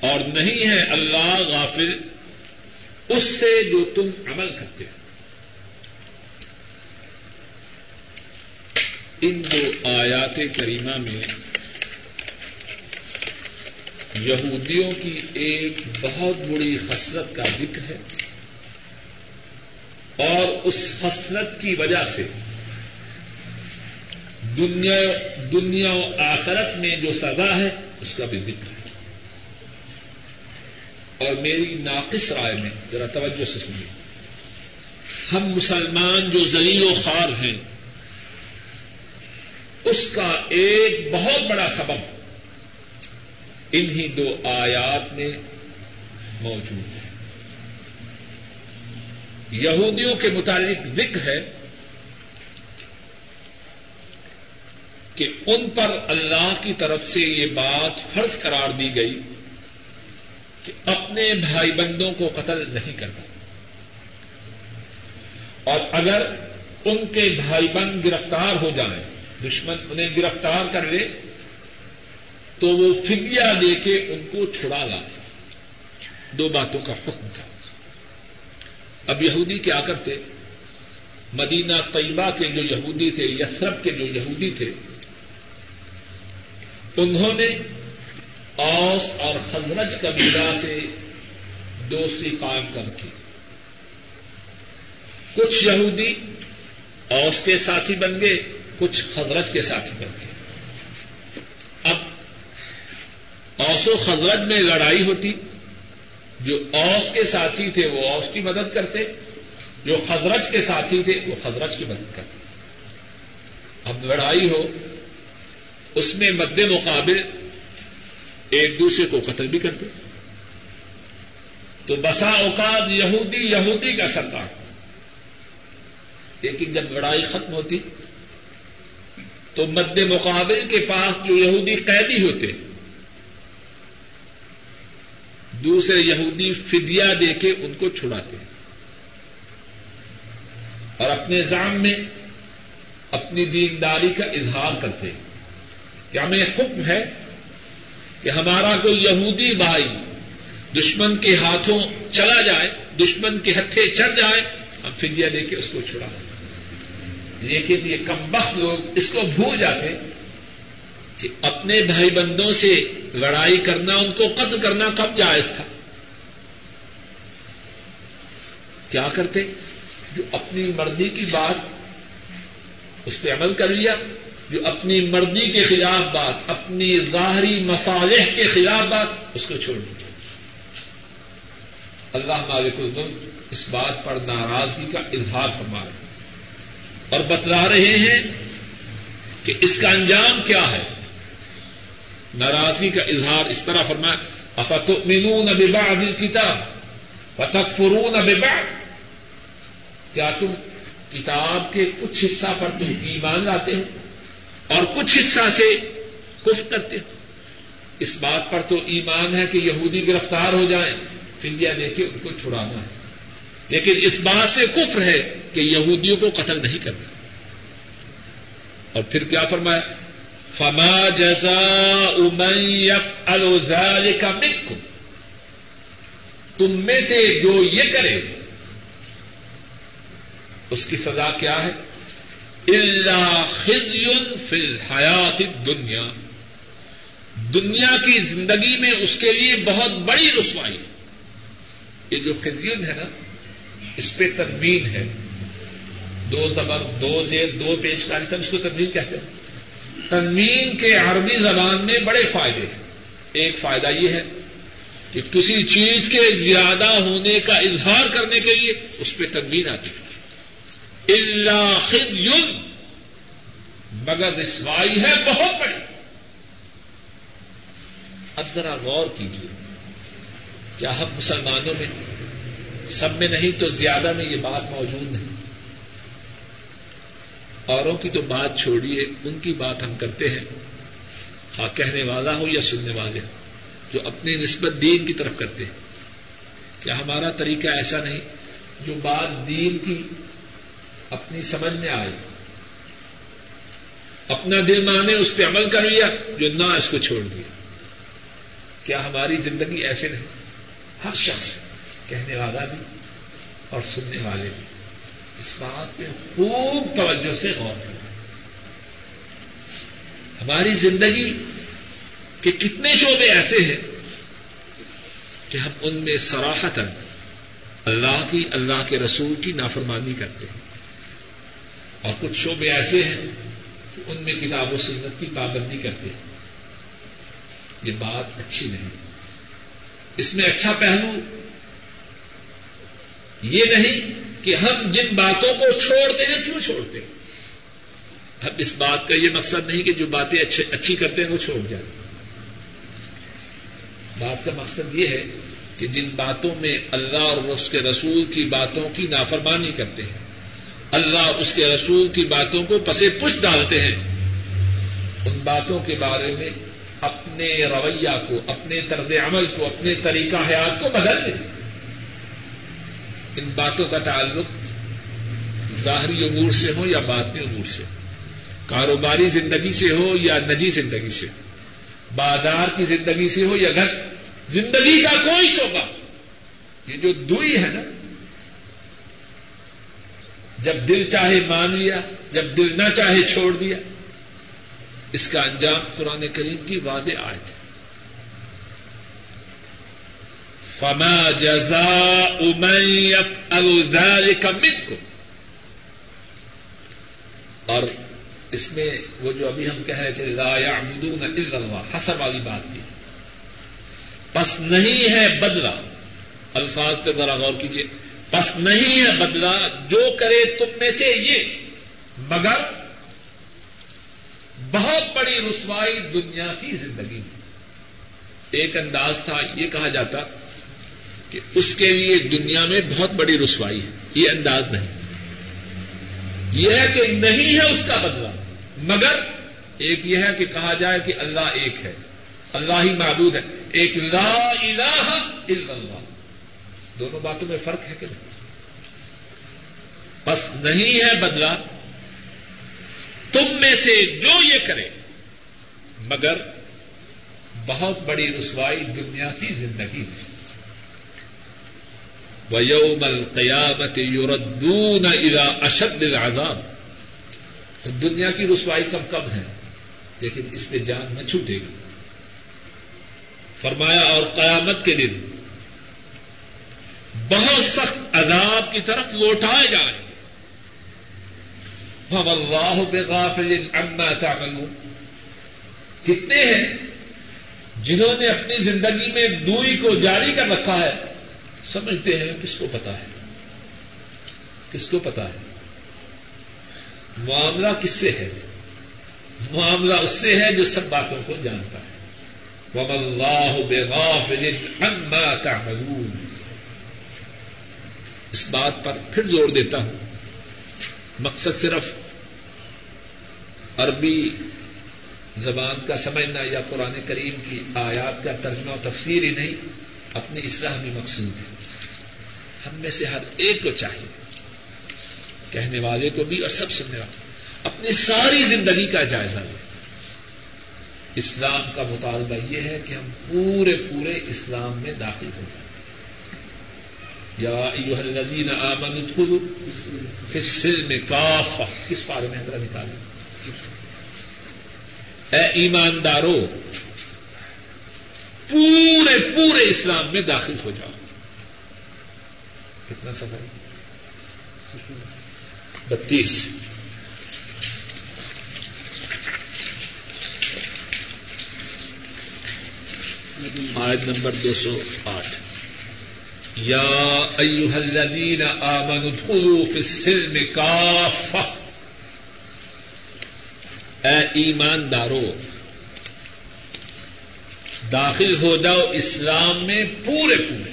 اور نہیں ہے اللہ غافل اس سے جو تم عمل کرتے ہو۔ ان دو آیات کریمہ میں یہودیوں کی ایک بہت بڑی خسرت کا ذکر ہے اور اس خسرت کی وجہ سے دنیا دنیا و آخرت میں جو سزا ہے، اس کا بھی ذکر ہے۔ اور میری ناقص رائے میں ذرا توجہ سے سنیے۔ ہم مسلمان جو ذلیل و خوار ہیں، اس کا ایک بہت بڑا سبب انہی دو آیات میں موجود ہے یہودیوں کے متعلق ذکر ہے کہ ان پر اللہ کی طرف سے یہ بات فرض قرار دی گئی کہ اپنے بھائی بندوں کو قتل نہیں کرنا۔ اور اگر ان کے بھائی بند گرفتار ہو جائیں دشمن انہیں گرفتار کر لے تو وہ فدیا دے کے ان کو چھڑا لائے دو باتوں کا حکم تھا۔ اب یہودی کیا کرتے؟ مدینہ طیبہ کے جو یہودی تھے یسرب کے جو یہودی تھے، انہوں نے اوس اور خزرج قبیلہ سے دوستی قائم کر کی کچھ یہودی اوس کے ساتھی بن گئے، کچھ خزرج کے ساتھی بن گئے اب اوس و خزرج میں لڑائی ہوتی، جو اوس کے ساتھی تھے وہ اوس کی مدد کرتے، جو خزرج کے ساتھی تھے وہ خزرج کی مدد کرتے۔ اب لڑائی ہو، اس میں مد مقابل ایک دوسرے کو قتل بھی کرتے۔ تو بسا اوقات یہودی یہودی کا سرکار۔ لیکن جب لڑائی ختم ہوتی، تو مد مقابل کے پاس جو یہودی قیدی ہوتے دوسرے یہودی فدیا دے کے ان کو چھڑاتے اور اپنے زام میں اپنی دینداری کا اظہار کرتے کہ ہمیں حکم ہے کہ ہمارا کوئی یہودی بھائی دشمن کے ہاتھوں چلا جائے، دشمن کے ہتھے چڑھ جائے، ہم فدیا دے کے اس کو چھڑا لیکن یہ کم وقت لوگ اس کو بھول جاتے کہ اپنے بھائی بندوں سے لڑائی کرنا، ان کو قتل کرنا کب جائز تھا؟ کیا کرتے؟ جو اپنی مرضی کی بات اس پہ عمل کر لیا، جو اپنی مرضی کے خلاف بات، اپنی ظاہری مسالح کے خلاف بات، اس کو چھوڑ دیا۔ اللہ مالک الملک اس بات پر ناراضگی کا اظہار فرما رہے اور بتلا رہے ہیں کہ اس کا انجام کیا ہے؟ ناراضگی کا اظہار اس طرح فرمایا افت مینون ببعض کتاب وتکفرون ببعض کیا تم کتاب کے کچھ حصہ پر تم ایمان لاتے ہو اور کچھ حصہ سے کف کرتے ہو؟ اس بات پر تو ایمان ہے کہ یہودی گرفتار ہو جائیں فنڈیا دے کے ان کو چھڑانا ہے۔ لیکن اس بات سے کفر ہے کہ یہودیوں کو قتل نہیں کرنا۔ اور پھر کیا فرمایا؟ فما جزا امف الزال کا مک تم میں سے جو یہ کرے، اس کی سزا کیا ہے؟ اللہ خزیون فی الحیات دنیا دنیا کی زندگی میں اس کے لیے بہت بڑی رسوائی. یہ جو خزیون ہے نا، اس پہ تنوین ہے. دو تبر، دو زیر، دو پیش کاری سب اس کو تنوین کہتے ہیں. تنوین کے عربی زبان میں بڑے فائدے ہیں۔ ایک فائدہ یہ ہے کہ کسی چیز کے زیادہ ہونے کا اظہار کرنے کے لیے اس پہ تنوین آتی ہے۔ اللہ خد مگر رسوائی ہے بہت بڑی۔ اب ذرا غور کیجیے کیا ہم مسلمانوں میں سب میں نہیں تو زیادہ میں یہ بات موجود نہیں۔ اوروں کی تو بات چھوڑیے، ان کی بات ہم کرتے ہیں۔ ہاں کہنے والا ہو یا سننے والے؟ ہو جو اپنی نسبت دین کی طرف کرتے ہیں۔ کیا ہمارا طریقہ ایسا نہیں جو بات دین کی اپنی سمجھ میں آئے؟ اپنا دل مانے، اس پہ عمل کر لیا، جو نہ اس کو چھوڑ دیا۔ کیا ہماری زندگی ایسے نہیں؟ ہر شخص کہنے والا بھی اور سننے والے بھی۔ اس بات پہ خوب توجہ سے غور کریں ہماری زندگی کے کتنے شعبے ایسے ہیں کہ ہم ان میں سراہت اللہ کی، اللہ کے رسول کی نافرمانی کرتے ہیں۔ اور کچھ شعبے ایسے ہیں کہ ان میں کتاب و سنت کی پابندی کرتے ہیں۔ یہ بات اچھی نہیں۔ اس میں اچھا پہلو یہ نہیں کہ ہم جن باتوں کو چھوڑتے ہیں کیوں چھوڑتے ہیں؟ اب اس بات کا یہ مقصد نہیں کہ جو باتیں اچھی کرتے ہیں وہ چھوڑ جائیں۔ بات کا مقصد یہ ہے کہ جن باتوں میں اللہ اور اس کے رسول کی باتوں کی نافرمانی کرتے ہیں، اللہ اس کے رسول کی باتوں کو پسے پش ڈالتے ہیں۔ ان باتوں کے بارے میں اپنے رویہ کو، اپنے طرز عمل کو، اپنے طریقہ حیات کو بدل دیں۔ ان باتوں کا تعلق ظاہری امور سے ہو یا باطنی امور سے کاروباری زندگی سے ہو یا نجی زندگی سے بازار کی زندگی سے ہو یا گھر زندگی کا کوئی شعبہ یہ جو دئی ہے نا، جب دل چاہے مان لیا، جب دل نہ چاہے چھوڑ دیا، اس کا انجام قرآن کریم کی وعدے آئے تھے فما جزا امیف الدار کا کو اور اس میں وہ جو ابھی ہم کہہ رہے تھے، لا يعبدون الا اللہ حسب والی بات کی پس نہیں ہے بدلا الفاظ پہ ذرا غور کیجیے پس نہیں ہے بدلا جو کرے تم میں سے یہ۔ مگر بہت بڑی رسوائی دنیا کی زندگی میں۔ ایک انداز تھا، یہ کہا جاتا کہ اس کے لیے دنیا میں بہت بڑی رسوائی ہے، یہ انداز نہیں۔ یہ ہے کہ نہیں ہے اس کا بدلا مگر ایک یہ ہے کہ کہا جائے کہ اللہ ایک ہے۔ اللہ ہی معبود ہے۔ ایک لا الہ الا اللہ۔ دونوں باتوں میں فرق ہے کہ نہیں؟ بس نہیں ہے بدلا تم میں سے جو یہ کرے، مگر بہت بڑی رسوائی دنیا کی زندگی میں۔ ویوم القیامت یوردون الى اشد العذاب۔ دنیا کی رسوائی کم کم ہے؟ لیکن اس پہ جان نہ چھوٹے گی فرمایا، اور قیامت کے دن بہت سخت عذاب کی طرف لوٹائے جائیں ہم اللہ بغافل عما تعملون۔ کتنے ہیں جنہوں نے اپنی زندگی میں دوری کو جاری کر رکھا ہے؟ سمجھتے ہیں کس کو پتا ہے؟ کس کو پتا ہے؟ معاملہ کس سے ہے؟ معاملہ اس سے ہے جو سب باتوں کو جانتا ہے۔ وم اللہ بغافل عما تعملون۔ اس بات پر پھر زور دیتا ہوں۔ مقصد صرف عربی زبان کا سمجھنا یا قرآن کریم کی آیات کا ترجمہ و تفسیر ہی نہیں اپنی اصلاح بھی مقصود ہے ہم میں سے ہر ایک کو چاہیے، کہنے والے کو بھی اور سب سننے والے اپنی ساری زندگی کا جائزہ لیں۔ اسلام کا مطالبہ یہ ہے کہ ہم پورے پورے اسلام میں داخل ہو جائیں۔ یا ایوہ الذین آمنوا ادخلوا فی السلم کافہ۔ کس بارے میں حضرت نکالیں اے ایماندارو پورے پورے اسلام میں داخل ہو جاؤ۔ کتنا سفر بتیس۔ آیت نمبر دو سو آٹھ۔ یا ایوہ الذین آمنوا ادخلوا فی السلم کافہ۔ اے ایماندارو داخل ہو جاؤ اسلام میں پورے پورے۔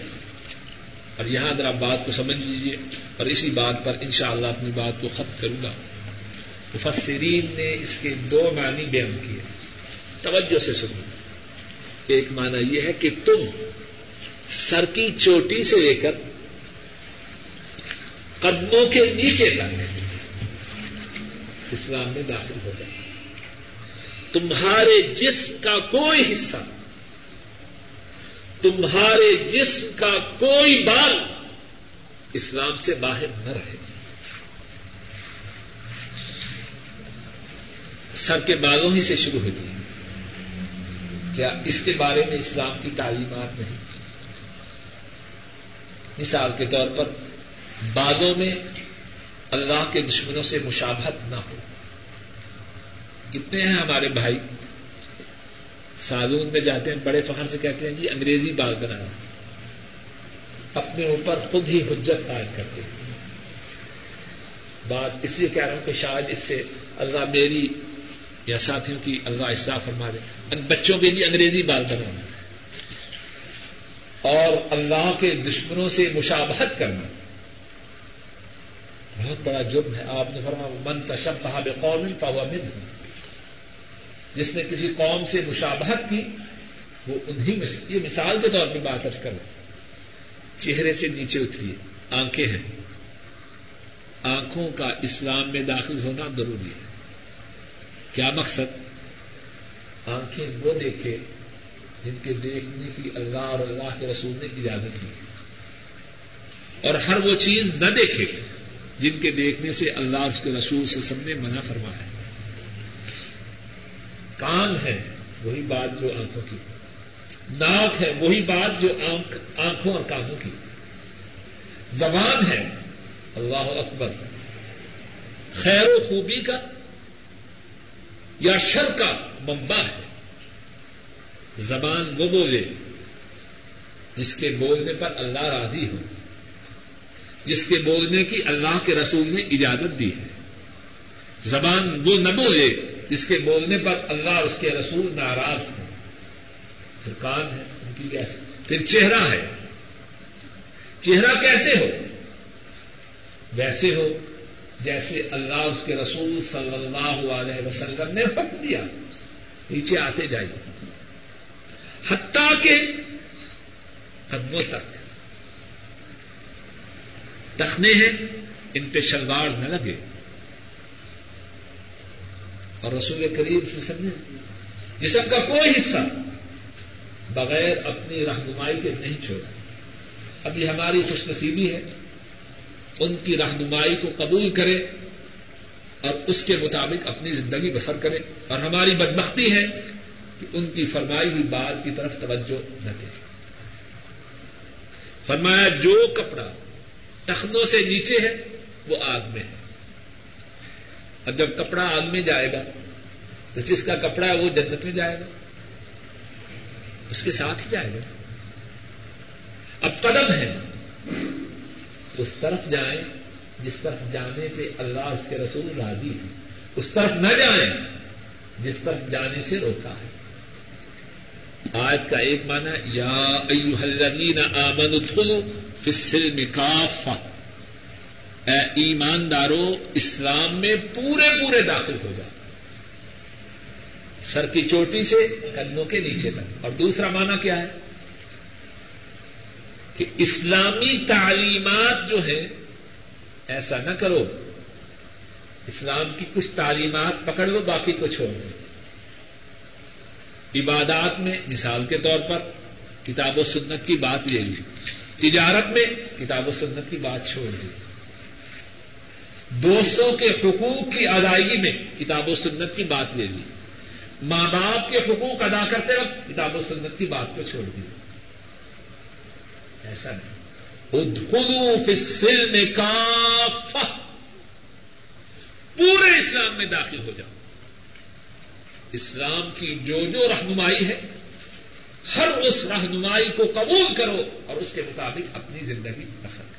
اور یہاں ذرا بات کو سمجھ لیجیے اور اسی بات پر انشاءاللہ اپنی بات کو ختم کروں گا۔ مفسرین نے اس کے دو معنی بیان کیے۔ توجہ سے سنو۔ ایک معنی یہ ہے کہ تم سر کی چوٹی سے لے کر قدموں کے نیچے تک اسلام میں داخل ہو جائے تمہارے جسم کا کوئی حصہ تمہارے جسم کا کوئی بال اسلام سے باہر نہ رہے۔ سر کے بالوں ہی سے شروع ہوتی ہے۔ کیا اس کے بارے میں اسلام کی تعلیمات نہیں؟ مثال کے طور پر بادوں میں اللہ کے دشمنوں سے مشابہت نہ ہو۔ کتنے ہیں ہمارے بھائی؟ سالون میں جاتے ہیں، بڑے فخر سے کہتے ہیں جی انگریزی بال بنانا۔ اپنے اوپر خود ہی حجت قائم کرتے ہیں۔ بات اس لیے کہہ رہا ہوں کہ شاید اس سے اللہ میری یا ساتھیوں کی اللہ اصلاح فرما دے۔ ان بچوں کے لیے انگریزی بال بنانا۔ اور اللہ کے دشمنوں سے مشابہت کرنا۔ بہت بڑا جرم ہے۔ آپ نے فرما من تشب بہاب قوم فاوا من جس نے کسی قوم سے مشابہت کی، وہ انہیں یہ مثال کے طور پہ بات ارض کر چہرے سے نیچے اتریے، آنکھیں ہیں۔ آنکھوں کا اسلام میں داخل ہونا ضروری ہے۔ کیا مقصد؟ آنکھیں وہ دیکھے جن کے دیکھنے کی اللہ اور اللہ کے رسول نے اجازت دی۔ اور ہر وہ چیز نہ دیکھے جن کے دیکھنے سے اللہ اس کے رسول سے سب نے منع فرمایا۔ کان ہے، وہی بات جو آنکھوں کی۔ ناک ہے، وہی بات جو آنکھوں اور کانوں کی۔ زبان ہے، اللہ اکبر۔ خیر و خوبی کا یا شر کا ممبا ہے۔ زبان وہ بولے، جس کے بولنے پر اللہ راضی ہو، جس کے بولنے کی اللہ کے رسول نے اجازت دی ہے۔ زبان وہ نہ بولے جس کے بولنے پر اللہ اور اس کے رسول ناراض ہوں پھر کان ہے ان کی کیسے پھر چہرہ ہے۔ چہرہ کیسے ہو؟ ویسے ہو جیسے اللہ اس کے رسول صلی اللہ علیہ وسلم نے حکم دیا۔ نیچے آتے جائیے۔ حتیٰ کے قدموں تک تخنے ہیں، ان پہ شلوار نہ لگے۔ اور رسول کریم سے سمجھے جسم کا کوئی حصہ بغیر اپنی رہنمائی کے نہیں چھوڑا۔ ابھی ہماری خوش نصیبی ہے، ان کی رہنمائی کو قبول کرے اور اس کے مطابق اپنی زندگی بسر کرے۔ اور ہماری بدبختی ہے کہ ان کی فرمائی ہوئی بات کی طرف توجہ نہ دے۔ فرمایا، جو کپڑا ٹخنوں سے نیچے ہے، وہ آگ میں ہے۔ اور جب کپڑا آگ میں جائے گا تو جس کا کپڑا ہے وہ جنت میں جائے گا۔ اس کے ساتھ ہی جائے گا۔ اب قدم ہے۔ اس طرف جائیں جس طرف جانے پہ اللہ اس کے رسول راضی ہے اس طرف نہ جائیں جس طرف جانے سے روکا ہے۔ آج کا ایک مانا یا الذین آمنوا ادخلوا فی السلم کافہ۔ اے ایماندارو اسلام میں پورے پورے داخل ہو جائے سر کی چوٹی سے قدموں کے نیچے تک۔ اور دوسرا مانا کیا ہے؟ کہ اسلامی تعلیمات جو ہے ایسا نہ کرو۔ اسلام کی کچھ تعلیمات پکڑ لو، باقی کو چھوڑ دو۔ عبادات میں، مثال کے طور پر، کتاب و سنت کی بات لے لی۔ تجارت میں، کتاب و سنت کی بات چھوڑ دی۔ دوستوں کے حقوق کی ادائیگی میں کتاب و سنت کی بات لے لی۔ ماں باپ کے حقوق ادا کرتے وقت کتاب و سنت کی بات کو چھوڑ دی۔ ایسا نہیں۔ فل میں کافہ۔ پورے اسلام میں داخل ہو جاؤ۔ اسلام کی جو جو رہنمائی ہے، ہر اس رہنمائی کو قبول کرو اور اس کے مطابق اپنی زندگی پسند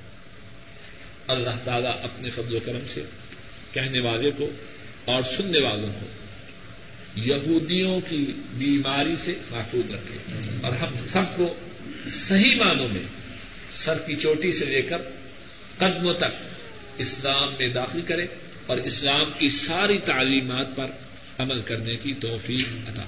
اللہ تعالیٰ اپنے فضل و کرم سے کہنے والے کو اور سننے والوں کو یہودیوں کی بیماری سے محفوظ رکھے اور ہم سب کو صحیح معنوں میں سر کی چوٹی سے لے کر قدموں تک اسلام میں داخل کرے اور اسلام کی ساری تعلیمات پر عمل کرنے کی توفیق عطا